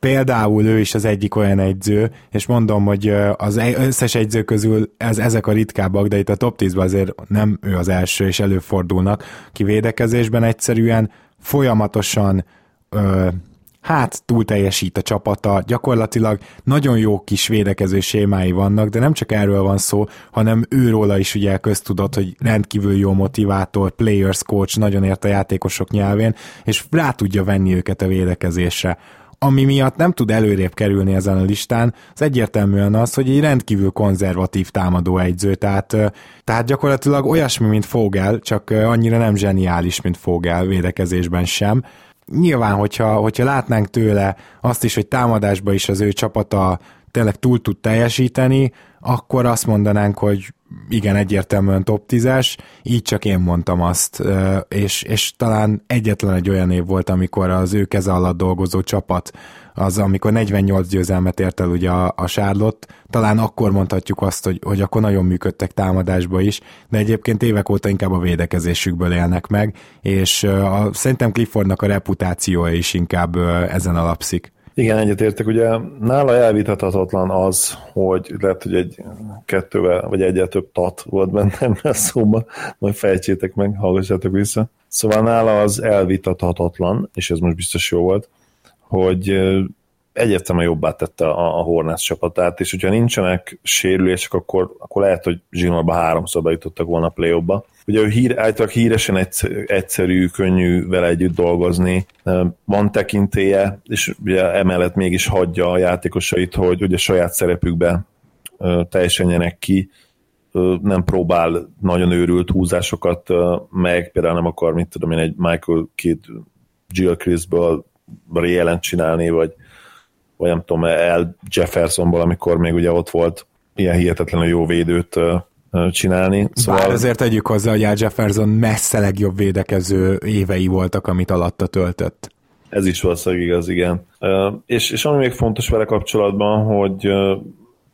például ő is az egyik olyan egyző, és mondom, hogy az e- összes egyző közül ez, ezek a ritkábbak, de itt a top 10-ben azért nem ő az első, és előfordulnak ki védekezésben egyszerűen folyamatosan hát túl teljesít a csapata, gyakorlatilag nagyon jó kis védekező sémái vannak, de nem csak erről van szó, hanem őróla is ugye köztudott, hogy rendkívül jó motivátor, players coach, nagyon ért a játékosok nyelvén, és rá tudja venni őket a védekezésre. Ami miatt nem tud előrébb kerülni ezen a listán, az egyértelműen az, hogy egy rendkívül konzervatív támadó egyző, tehát, tehát gyakorlatilag olyasmi, mint Fogel, csak annyira nem zseniális, mint Fogel védekezésben sem, nyilván, hogyha, hogyha látnánk tőle azt is, hogy támadásba is az ő csapata tényleg túl tud teljesíteni, akkor azt mondanánk, hogy igen, egyértelműen top 10-es, így csak én mondtam azt, és, és talán egyetlen egy olyan év volt, amikor az ő keze alatt dolgozó csapat az amikor 48 győzelmet ért el ugye a, a Charlotte, talán akkor mondhatjuk azt, hogy, hogy akkor nagyon működtek támadásba is, de egyébként évek óta inkább a védekezésükből élnek meg, és a, szerintem Cliffordnak a reputációja is inkább ezen alapszik. Igen, egyetértek. Ugye nála elvitathatatlan az, hogy lehet, hogy egy kettővel, vagy egyet több tat volt benne a szóba, majd fejtsétek meg, hallgassátok vissza. Szóval nála az elvitathatatlan, és ez most biztos jó volt, hogy egyértelműen jobbá tette a, a Hornets csapatát, és hogyha nincsenek sérülések, akkor, akkor lehet, hogy zsinórba háromszor bejutottak volna a play -ba. Ugye ő hír, általában híresen egyszerű, könnyű vele együtt dolgozni, van tekintélye, és ugye emellett mégis hagyja a játékosait, hogy ugye saját szerepükbe teljesenjenek ki, nem próbál nagyon őrült húzásokat meg, például nem akar, mint tudom én, egy Michael Kidd Jill Chrisből jelent csinálni, vagy, vagy nem tudom, El Jeffersonból, amikor még ugye ott volt ilyen hihetetlenül jó védőt csinálni. Szóval... Bár azért tegyük hozzá, hogy Al Jefferson messze legjobb védekező évei voltak, amit alatta töltött. Ez is valószínűleg igaz, igen. És, és ami még fontos vele kapcsolatban, hogy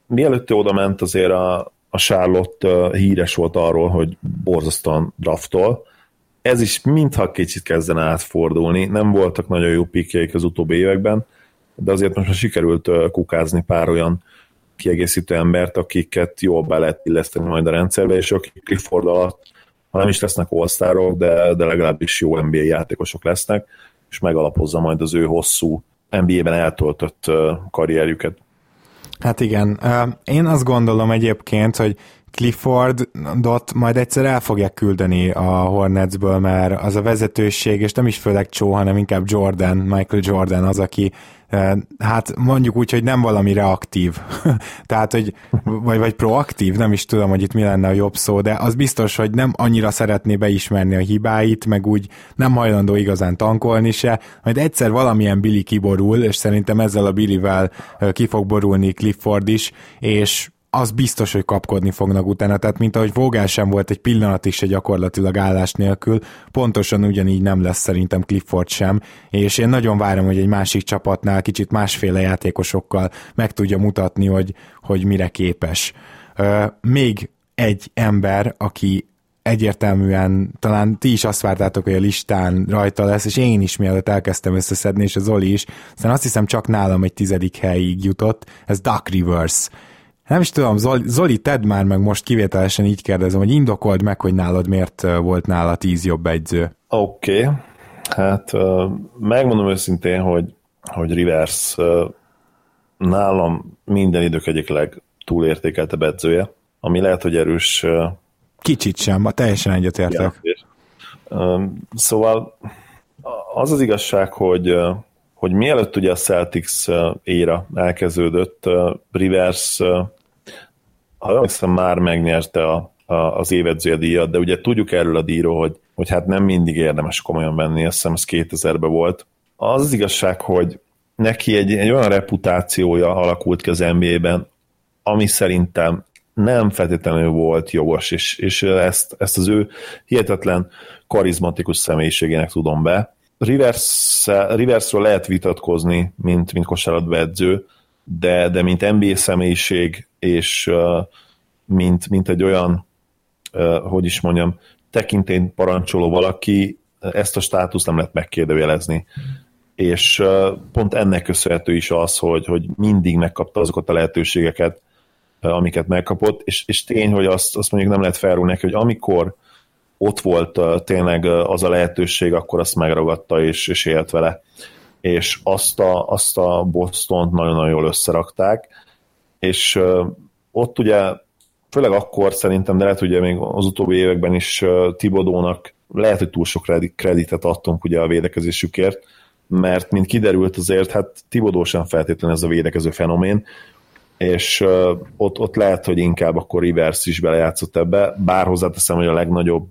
mielőtt ő oda ment, azért a, a Charlotte híres volt arról, hogy borzasztóan draftol. Ez is mintha kicsit kezdene átfordulni. Nem voltak nagyon jó pikjeik az utóbbi években, de azért most már sikerült kukázni pár olyan kiegészítő embert, akiket jól be lehet illeszteni majd a rendszerbe, és akik Clifford alatt, ha nem is lesznek all de, de legalábbis jó NBA játékosok lesznek, és megalapozza majd az ő hosszú NBA-ben eltöltött karrierjüket. Hát igen. Én azt gondolom egyébként, hogy Cliffordot majd egyszer el fogják küldeni a Hornetsből, mert az a vezetőség, és nem is főleg Joe, hanem inkább Jordan, Michael Jordan az, aki hát mondjuk úgy, hogy nem valami reaktív, <laughs> tehát, hogy vagy, vagy proaktív, nem is tudom, hogy itt mi lenne a jobb szó, de az biztos, hogy nem annyira szeretné beismerni a hibáit, meg úgy nem hajlandó igazán tankolni se, majd egyszer valamilyen Billy kiborul, és szerintem ezzel a Billyvel ki fog borulni Clifford is, és az biztos, hogy kapkodni fognak utána, tehát mint ahogy Vogel sem volt egy pillanat is egy gyakorlatilag állás nélkül, pontosan ugyanígy nem lesz szerintem Clifford sem, és én nagyon várom, hogy egy másik csapatnál kicsit másféle játékosokkal meg tudja mutatni, hogy, hogy mire képes. Még egy ember, aki egyértelműen talán ti is azt vártátok, hogy a listán rajta lesz, és én is mielőtt elkezdtem összeszedni, és az Oli is, aztán azt hiszem csak nálam egy tizedik helyig jutott, ez Duck Rivers nem is tudom, Zoli, Zoli, tedd már meg most kivételesen így kérdezem, hogy indokold meg, hogy nálad miért volt nála tíz jobb egyző. Oké, okay. hát megmondom őszintén, hogy, hogy Rivers nálam minden idők egyik legtúlértékeltebb edzője, ami lehet, hogy erős. Kicsit sem, teljesen egyetértek. Szóval az az igazság, hogy hogy mielőtt ugye a Celtics éra elkezdődött, Rivers ha emlékszem, már megnyerte a, a, az évedzője díjat, de ugye tudjuk erről a díjról, hogy, hogy hát nem mindig érdemes komolyan venni, azt hiszem ez 2000-ben volt. Az az igazság, hogy neki egy, egy olyan reputációja alakult ki az NBA-ben, ami szerintem nem feltétlenül volt jogos, és, és ezt, ezt az ő hihetetlen karizmatikus személyiségének tudom be. Rivers, Riversről lehet vitatkozni, mint, mint kosárlabda edző, de, de mint NBA személyiség, és mint, mint egy olyan, hogy is mondjam, tekintény parancsoló valaki, ezt a státuszt nem lehet megkérdőjelezni. És pont ennek köszönhető is az, hogy, hogy mindig megkapta azokat a lehetőségeket, amiket megkapott, és, és tény, hogy azt, azt mondjuk nem lehet felrúgni neki, hogy amikor ott volt tényleg az a lehetőség, akkor azt megragadta és, és élt vele és azt a, azt a boston nagyon-nagyon jól összerakták, és ott ugye, főleg akkor szerintem, de lehet ugye még az utóbbi években is Tibodónak lehet, hogy túl sok kreditet adtunk ugye a védekezésükért, mert mint kiderült azért, hát Tibodó sem feltétlenül ez a védekező fenomén, és ott, ott lehet, hogy inkább akkor Rivers is belejátszott ebbe, bár hozzáteszem, hogy a legnagyobb...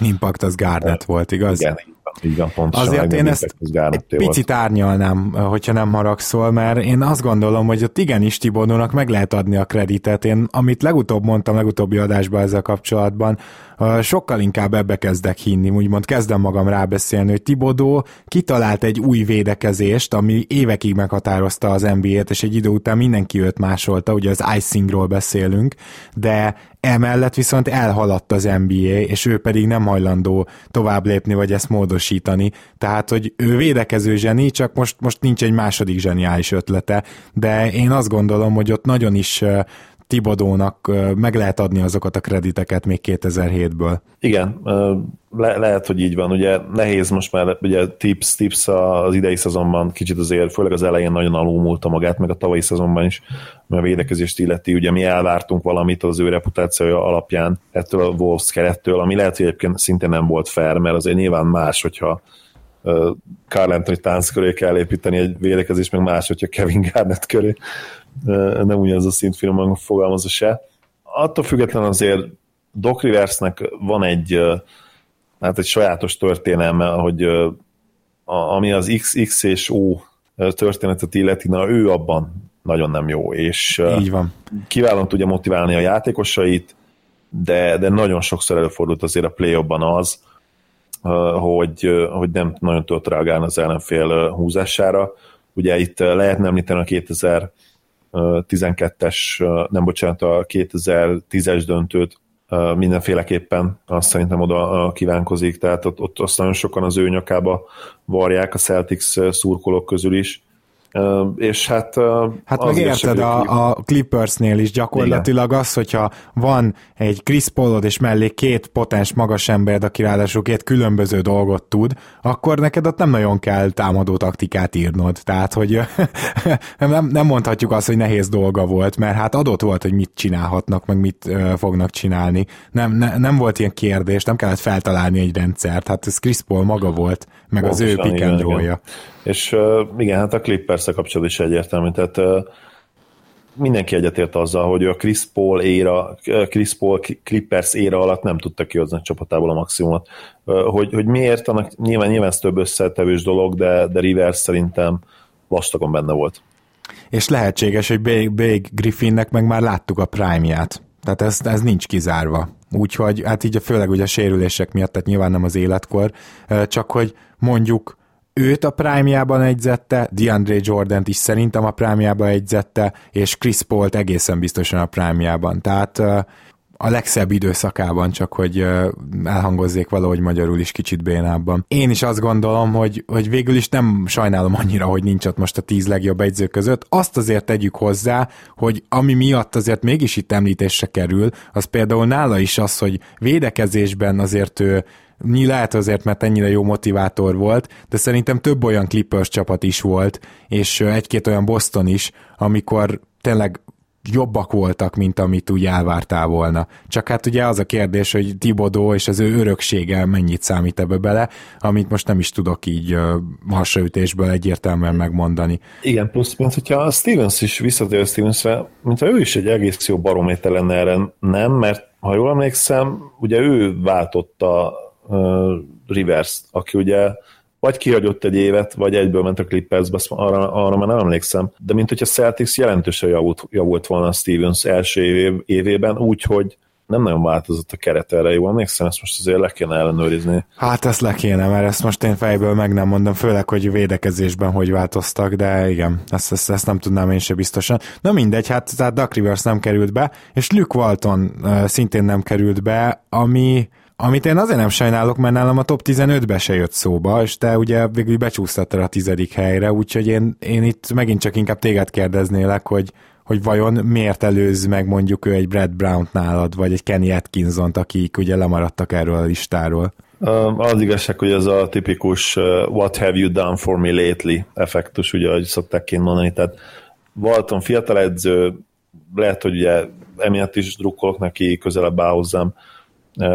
Impact az Garnett volt, igaz? Igen, így van, pontosan. Azért én ezt egy picit árnyalnám, hogyha nem haragszol, mert én azt gondolom, hogy ott igenis Tibodónak meg lehet adni a kreditet. Én, amit legutóbb mondtam, legutóbbi adásban ezzel kapcsolatban, sokkal inkább ebbe kezdek hinni, úgymond kezdem magam rábeszélni, hogy Tibodó kitalált egy új védekezést, ami évekig meghatározta az NBA-t, és egy idő után mindenki őt másolta, ugye az icingról beszélünk, de emellett viszont elhaladt az NBA, és ő pedig nem hajlandó tovább lépni, vagy ezt módosítani. Tehát, hogy ő védekező zseni, csak most, most nincs egy második zseniális ötlete, de én azt gondolom, hogy ott nagyon is Tibodónak meg lehet adni azokat a krediteket még 2007-ből. Igen, le- lehet, hogy így van. Ugye nehéz most már, ugye tips, tips az idei szezonban kicsit azért, főleg az elején nagyon alulmúlta magát, meg a tavalyi szezonban is, mert a védekezést illeti. Ugye mi elvártunk valamit az ő reputációja alapján ettől a Wolves kerettől, ami lehet, hogy egyébként szintén nem volt fair, mert azért nyilván más, hogyha Carl Anthony Towns köré kell építeni egy védekezés, meg más, hogyha Kevin Garnett köré nem ugyanaz a szint finoman fogalmazza se. attól függetlenül azért Doc Riversnek van egy, hát egy sajátos történelme, hogy ami az XX és O történetet illeti, na ő abban nagyon nem jó, és Így van. kiválóan tudja motiválni a játékosait, de, de nagyon sokszor előfordult azért a play az, hogy, hogy nem nagyon tudott reagálni az ellenfél húzására. Ugye itt lehetne említeni a 2012-es, nem bocsánat, a 2010-es döntőt, mindenféleképpen azt szerintem oda kívánkozik, tehát ott, ott azt nagyon sokan az ő nyakába varják a Celtics szurkolók közül is, és hát... Hát meg érted, a, a Clippersnél is gyakorlatilag Igen. az, hogyha van egy Chris Paulod és mellé két potens magas ember, aki ráadásul két különböző dolgot tud, akkor neked ott nem nagyon kell támadó taktikát írnod. Tehát, hogy <laughs> nem, nem mondhatjuk azt, hogy nehéz dolga volt, mert hát adott volt, hogy mit csinálhatnak, meg mit uh, fognak csinálni. Nem, ne, nem volt ilyen kérdés, nem kellett feltalálni egy rendszert. Hát ez Chris Paul maga volt, meg Pontosan, az ő pick És uh, igen, hát a Clippers kapcsolatban is egyértelmű, tehát mindenki egyetért azzal, hogy a Chris Paul éra, Chris Paul Clippers éra alatt nem tudta kihozni a csapatából a maximumot. Hogy, hogy miért, annak nyilván, nyilván ez több összetevős dolog, de, de Rivers szerintem vastagon benne volt. És lehetséges, hogy Big Griffinnek meg már láttuk a prime-ját. Tehát ez, ez nincs kizárva. Úgyhogy, hát így a, főleg ugye a sérülések miatt, tehát nyilván nem az életkor, csak hogy mondjuk őt a prime-jában egyzette, DeAndre Jordan-t is szerintem a prime-jában egyzette, és Chris Paul-t egészen biztosan a prime-jában. Tehát a legszebb időszakában, csak hogy elhangozzék valahogy magyarul is kicsit bénábban. Én is azt gondolom, hogy, hogy végül is nem sajnálom annyira, hogy nincs ott most a tíz legjobb egyző között. Azt azért tegyük hozzá, hogy ami miatt azért mégis itt említésre kerül, az például nála is az, hogy védekezésben azért ő lehet azért, mert ennyire jó motivátor volt, de szerintem több olyan Clippers csapat is volt, és egy-két olyan Boston is, amikor tényleg jobbak voltak, mint amit úgy elvártál volna. Csak hát ugye az a kérdés, hogy Tibodó és az ő öröksége mennyit számít ebbe bele, amit most nem is tudok így hasraütésből egyértelműen megmondani. Igen, plusz, mint hogyha a Stevens is visszatér Stevensre, mintha ő is egy egész jó barométer lenne erre, nem, mert ha jól emlékszem, ugye ő váltotta Rivers, aki ugye vagy kihagyott egy évet, vagy egyből ment a Clippersbe, arra, arra már nem emlékszem. De mint hogyha Celtics jelentősen javult, javult volna a Stevens első év, évében, úgyhogy nem nagyon változott a keret erre, jól emlékszem, ezt most azért le kéne ellenőrizni. Hát ezt le kéne, mert ezt most én fejből meg nem mondom, főleg, hogy védekezésben hogy változtak, de igen, ezt, ezt, ezt nem tudnám én se biztosan. Na mindegy, hát tehát Duck Rivers nem került be, és Luke Walton uh, szintén nem került be, ami amit én azért nem sajnálok, mert nálam a top 15-be se jött szóba, és te ugye végül becsúsztattad a tizedik helyre, úgyhogy én, én itt megint csak inkább téged kérdeznélek, hogy, hogy vajon miért előz meg mondjuk ő egy Brad Brown-t nálad, vagy egy Kenny Atkinson-t, akik ugye lemaradtak erről a listáról. Az igazság, hogy ez a tipikus what have you done for me lately effektus, ugye, ahogy szokták kint mondani, tehát Walton fiatal edző, lehet, hogy ugye emiatt is drukkolok neki, közelebb áll hozzám,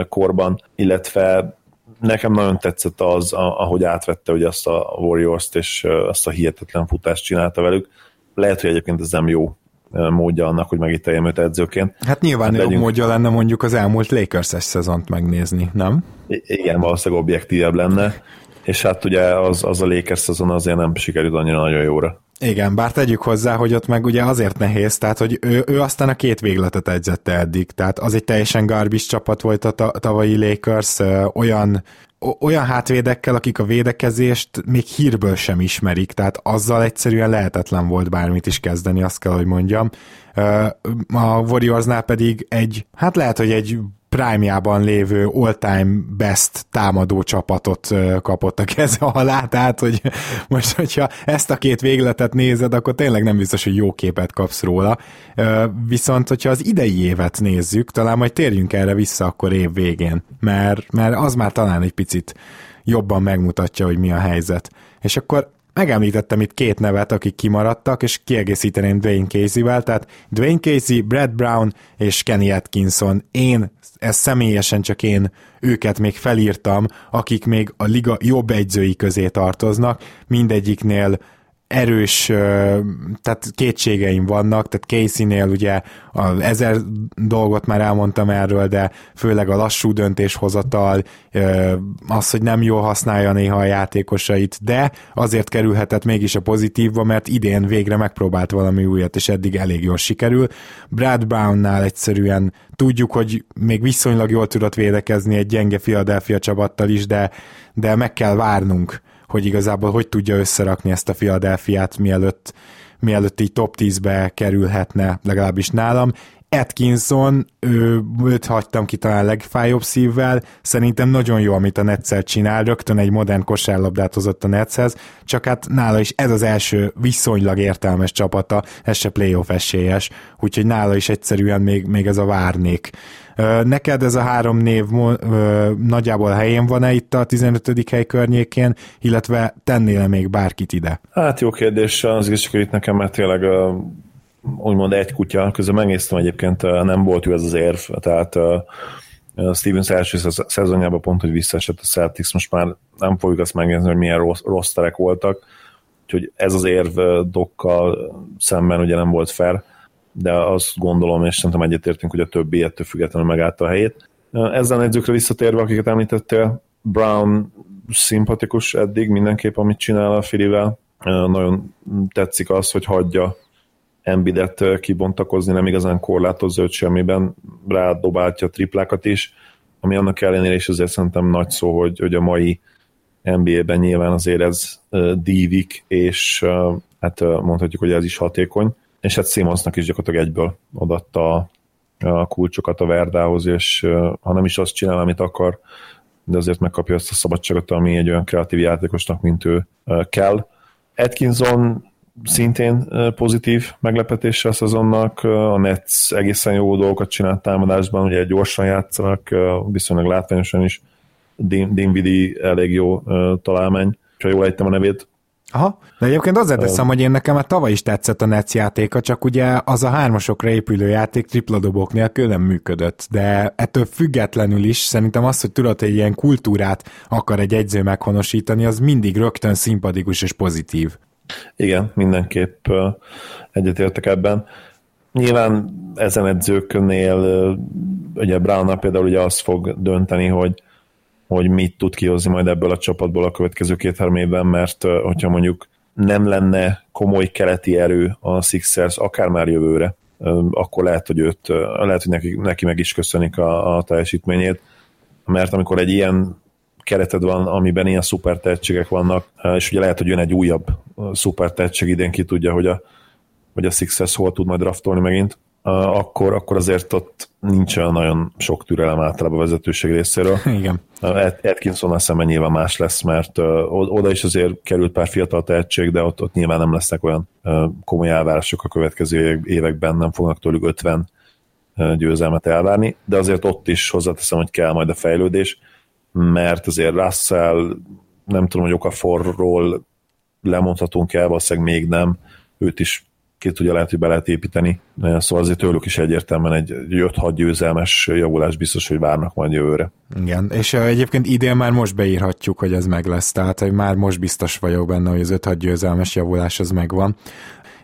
korban, illetve nekem nagyon tetszett az, ahogy átvette ugye azt a Warriors-t, és azt a hihetetlen futást csinálta velük. Lehet, hogy egyébként ez nem jó módja annak, hogy megíteljem őt edzőként. Hát nyilván hát jobb módja lenne mondjuk az elmúlt Lakers-es szezont megnézni, nem? Igen, valószínűleg objektívebb lenne, és hát ugye az, az a Lakers szezon azért nem sikerült annyira nagyon jóra. Igen, bár tegyük hozzá, hogy ott meg ugye azért nehéz, tehát hogy ő, ő aztán a két végletet edzette eddig, tehát az egy teljesen garbis csapat volt a tavalyi Lakers, olyan olyan hátvédekkel, akik a védekezést még hírből sem ismerik, tehát azzal egyszerűen lehetetlen volt bármit is kezdeni, azt kell, hogy mondjam. A Warriorsnál pedig egy, hát lehet, hogy egy prime-jában lévő all-time best támadó csapatot kapott a keze alá, <laughs> tehát hogy most, hogyha ezt a két végletet nézed, akkor tényleg nem biztos, hogy jó képet kapsz róla. Viszont, hogyha az idei évet nézzük, talán majd térjünk erre vissza akkor év végén, mert, mert az már talán egy picit jobban megmutatja, hogy mi a helyzet. És akkor megemlítettem itt két nevet, akik kimaradtak, és kiegészíteném Dwayne Casey-vel, tehát Dwayne Casey, Brad Brown és Kenny Atkinson. Én, ez személyesen csak én őket még felírtam, akik még a liga jobb egyzői közé tartoznak, mindegyiknél erős, tehát kétségeim vannak, tehát Casey-nél ugye a ezer dolgot már elmondtam erről, de főleg a lassú döntéshozatal, az, hogy nem jól használja néha a játékosait, de azért kerülhetett mégis a pozitívba, mert idén végre megpróbált valami újat, és eddig elég jól sikerül. Brad Brownnál egyszerűen tudjuk, hogy még viszonylag jól tudott védekezni egy gyenge Philadelphia csapattal is, de, de meg kell várnunk hogy igazából hogy tudja összerakni ezt a Philadelphiát, mielőtt, mielőtt így top 10-be kerülhetne, legalábbis nálam. Atkinson, ő, őt hagytam ki talán legfájóbb szívvel, szerintem nagyon jó, amit a Netszel csinál, rögtön egy modern kosárlabdát hozott a Netshez, csak hát nála is ez az első viszonylag értelmes csapata, ez se playoff esélyes, úgyhogy nála is egyszerűen még, még ez a várnék. Neked ez a három név nagyjából helyén van-e itt a 15. hely környékén, illetve tennél még bárkit ide? Hát jó kérdés, az is csak itt nekem, mert tényleg úgymond egy kutya, közben megnéztem egyébként, nem volt ő ez az érv, tehát a Stevens első szezonjában pont, hogy visszaesett a Celtics, most már nem fogjuk azt megnézni, hogy milyen rossz, rossz terek voltak, úgyhogy ez az érv dokkal szemben ugye nem volt fair de azt gondolom, és szerintem egyetértünk, hogy a többi ettől függetlenül megállta a helyét. Ezzel edzőkre visszatérve, akiket említettél, Brown szimpatikus eddig mindenképp, amit csinál a Filivel. Nagyon tetszik az, hogy hagyja Embidet kibontakozni, nem igazán korlátozza őt semmiben, rádobáltja a triplákat is, ami annak ellenére is azért szerintem nagy szó, hogy, hogy a mai NBA-ben nyilván azért ez dívik, és hát mondhatjuk, hogy ez is hatékony és hát Simonsnak is gyakorlatilag egyből adatta a kulcsokat a Verdához, és ha nem is azt csinál, amit akar, de azért megkapja ezt a szabadságot, ami egy olyan kreatív játékosnak, mint ő kell. Atkinson szintén pozitív meglepetése a szezonnak, a Nets egészen jó dolgokat csinált támadásban, ugye gyorsan játszanak, viszonylag látványosan is, Dinvidi elég jó találmány, ha jól ejtem a nevét, Aha, de egyébként azért teszem, hogy én nekem már tavaly is tetszett a Nets játéka, csak ugye az a hármasokra épülő játék tripladobok nélkül nem működött, de ettől függetlenül is szerintem az, hogy tudod, hogy ilyen kultúrát akar egy egyző meghonosítani, az mindig rögtön szimpatikus és pozitív. Igen, mindenképp egyetértek ebben. Nyilván ezen edzőknél, ugye Brown például ugye azt fog dönteni, hogy hogy mit tud kihozni majd ebből a csapatból a következő két-három évben, mert hogyha mondjuk nem lenne komoly keleti erő a Sixers, akár már jövőre, akkor lehet, hogy őt, lehet, hogy neki, neki meg is köszönik a, a teljesítményét, mert amikor egy ilyen kereted van, amiben ilyen szuper tehetségek vannak, és ugye lehet, hogy jön egy újabb szuper tehetség idén, ki tudja, hogy a, hogy a Sixers hol tud majd draftolni megint, akkor, akkor azért ott nincs olyan nagyon sok türelem általában a vezetőség részéről. <laughs> Igen. Atkinson szemben nyilván más lesz, mert oda is azért került pár fiatal tehetség, de ott, ott nyilván nem lesznek olyan komoly elvárások a következő években, nem fognak tőlük 50 győzelmet elvárni, de azért ott is hozzáteszem, hogy kell majd a fejlődés, mert azért Russell, nem tudom, hogy Okaforról lemondhatunk el, valószínűleg még nem, őt is ki tudja lehet, hogy be lehet építeni. Szóval azért tőlük is egyértelműen egy 5-6 győzelmes javulás biztos, hogy várnak majd jövőre. Igen, és egyébként idén már most beírhatjuk, hogy ez meg lesz, tehát hogy már most biztos vagyok benne, hogy az 5-6 győzelmes javulás az megvan.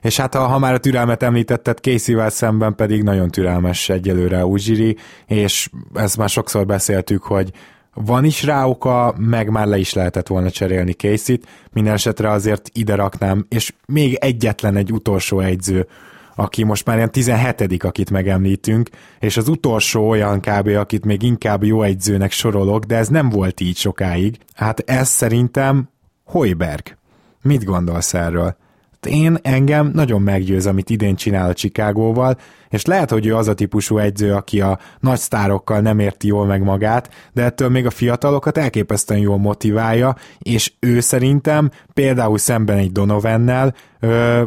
És hát ha, ha már a türelmet említetted, Casey-vel szemben pedig nagyon türelmes egyelőre Ujiri, és ezt már sokszor beszéltük, hogy van is rá oka, meg már le is lehetett volna cserélni Casey-t, minden esetre azért ide raknám, és még egyetlen egy utolsó egyző, aki most már ilyen 17 akit megemlítünk, és az utolsó olyan kb. akit még inkább jó egyzőnek sorolok, de ez nem volt így sokáig. Hát ez szerintem Hoiberg. Mit gondolsz erről? Én engem nagyon meggyőz, amit idén csinál a Chicagóval, és lehet, hogy ő az a típusú egyző, aki a nagy sztárokkal nem érti jól meg magát, de ettől még a fiatalokat elképesztően jól motiválja, és ő szerintem például szemben egy Donovennel ö,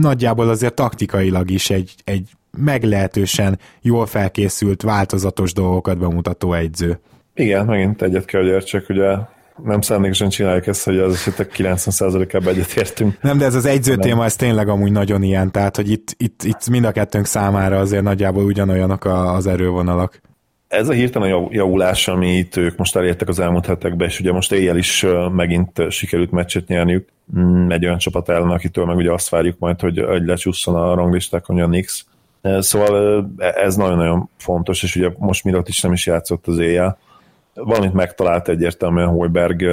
nagyjából azért taktikailag is egy, egy meglehetősen jól felkészült, változatos dolgokat bemutató egyző. Igen, megint egyet kell, hogy értsek, ugye nem szándékosan csináljuk ezt, hogy az esetek 90%-ában egyetértünk. Nem, de ez az egyző nem. téma, ez tényleg amúgy nagyon ilyen, tehát hogy itt, itt, itt mind a kettőnk számára azért nagyjából ugyanolyanok az erővonalak. ez a hirtelen javulás, amit ők most elértek az elmúlt hetekben, és ugye most éjjel is megint sikerült meccset nyerniük mm, egy olyan csapat ellen, akitől meg ugye azt várjuk majd, hogy, hogy lecsusszon a ranglistákon a Nix. Szóval ez nagyon-nagyon fontos, és ugye most miatt is nem is játszott az éjjel. Valamit megtalált egyértelműen Holberg,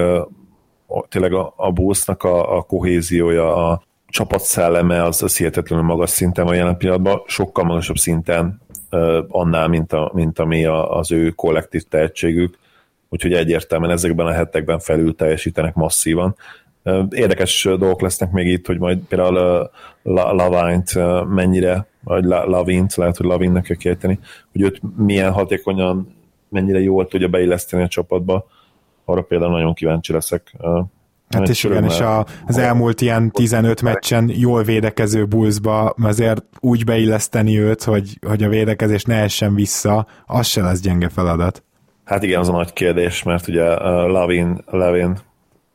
tényleg a, a Bullsnak a, a kohéziója, a csapatszelleme az, az hihetetlenül magas szinten van jelen pillanatban, sokkal magasabb szinten annál, mint, a, mint ami a, az ő kollektív tehetségük, úgyhogy egyértelműen ezekben a hetekben felül teljesítenek masszívan. Érdekes dolgok lesznek még itt, hogy majd például Lavint mennyire, vagy Lavint, lehet, hogy Lavinnek kell kérteni, hogy őt milyen hatékonyan, mennyire jól tudja beilleszteni a csapatba, arra például nagyon kíváncsi leszek. Hát és igen, és a, az elmúlt ilyen 15 meccsen jól védekező Bullsba azért úgy beilleszteni őt, hogy, hogy a védekezés ne essen vissza, az se lesz gyenge feladat. Hát igen, az a nagy kérdés, mert ugye uh, Lavin, Levin,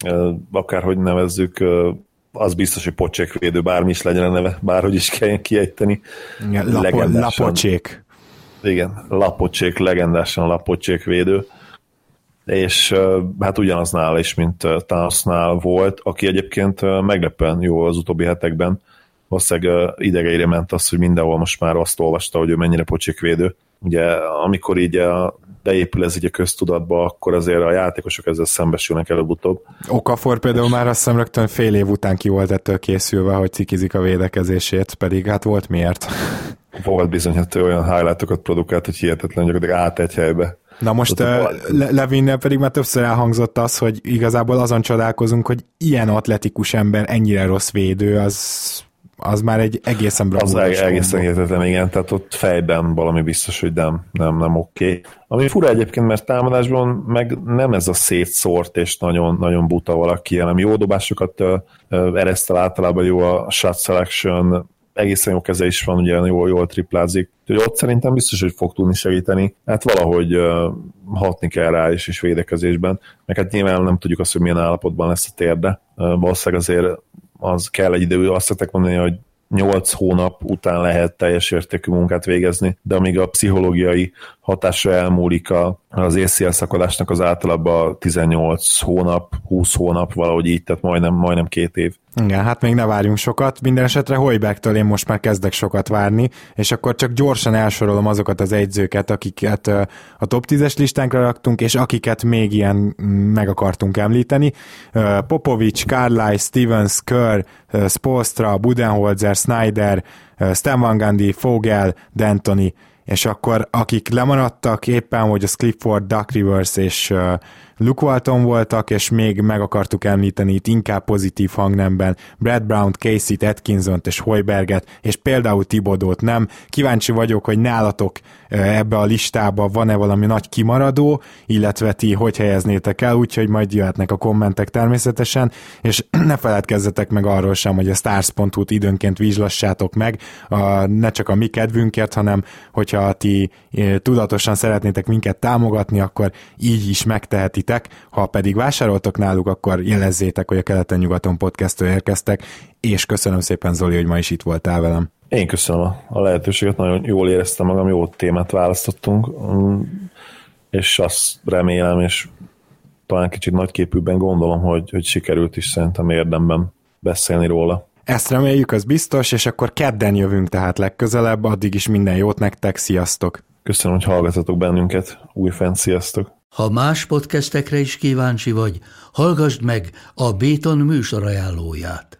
uh, akárhogy nevezzük, uh, az biztos, hogy pocsékvédő, bármi is legyen a neve, bárhogy is kelljen kiejteni. Igen, lapo, lapocsék. Igen, lapocsék, legendásan lapocsék védő és hát ugyanaznál is, mint Thanosnál volt, aki egyébként meglepően jó az utóbbi hetekben, valószínűleg idegeire ment az, hogy mindenhol most már azt olvasta, hogy ő mennyire pocsékvédő. Ugye amikor így a, beépül ez így a köztudatba, akkor azért a játékosok ezzel szembesülnek előbb-utóbb. Okafor például már azt hiszem rögtön fél év után ki volt ettől készülve, hogy cikizik a védekezését, pedig hát volt miért. Volt bizony, hogy olyan highlightokat produkált, hogy hihetetlen gyakorlatilag át egy helybe Na most uh, Le- Levinnel pedig már többször elhangzott az, hogy igazából azon csodálkozunk, hogy ilyen atletikus ember ennyire rossz védő, az az már egy egészen bravúros. Az egészen hihetetlen, igen, tehát ott fejben valami biztos, hogy nem, nem, nem oké. Okay. Ami fura egyébként, mert támadásban meg nem ez a szétszórt és nagyon, nagyon buta valaki, hanem jó dobásokat eresztel általában jó a shot selection, egészen jó keze is van, ugye jól, jól triplázik. Úgyhogy ott szerintem biztos, hogy fog tudni segíteni. Hát valahogy uh, hatni kell rá is, is védekezésben. Meg hát nyilván nem tudjuk azt, hogy milyen állapotban lesz a térde. Uh, valószínűleg azért az kell egy idő, azt szokták mondani, hogy 8 hónap után lehet teljes értékű munkát végezni, de amíg a pszichológiai hatása elmúlik a, az ACL szakadásnak az általában 18 hónap, 20 hónap, valahogy így, tehát majdnem, majdnem két év. Igen, hát még ne várjunk sokat. Minden esetre Hojbergtől én most már kezdek sokat várni, és akkor csak gyorsan elsorolom azokat az egyzőket, akiket a top 10-es listánkra raktunk, és akiket még ilyen meg akartunk említeni. Popovics, Carlisle, Stevens, Kerr, Spolstra, Budenholzer, Snyder, Stan Van Gundy, Fogel, D'Antoni, és akkor akik lemaradtak éppen, hogy a Clifford, Duck Rivers és Luke Walton voltak, és még meg akartuk említeni itt inkább pozitív hangnemben Brad Brown, Casey-t, Atkinson-t és Hoiberget, és például Tibodót nem. Kíváncsi vagyok, hogy nálatok ebbe a listába van-e valami nagy kimaradó, illetve ti hogy helyeznétek el, úgyhogy majd jöhetnek a kommentek természetesen, és <clears throat> ne feledkezzetek meg arról sem, hogy a stars.hu-t időnként vizslassátok meg, ne csak a mi kedvünkért, hanem hogyha ti tudatosan szeretnétek minket támogatni, akkor így is megtehetitek ha pedig vásároltok náluk, akkor jelezzétek, hogy a Keleten-nyugaton podcastől érkeztek, és köszönöm szépen Zoli, hogy ma is itt voltál velem. Én köszönöm a lehetőséget, nagyon jól éreztem magam, jó témát választottunk, mm, és azt remélem, és talán kicsit nagyképűbben gondolom, hogy, hogy sikerült is szerintem érdemben beszélni róla. Ezt reméljük, az biztos, és akkor kedden jövünk tehát legközelebb, addig is minden jót nektek, sziasztok! Köszönöm, hogy hallgatatok bennünket, újfent sziasztok! Ha más podcastekre is kíváncsi vagy, hallgassd meg a Béton műsor ajánlóját.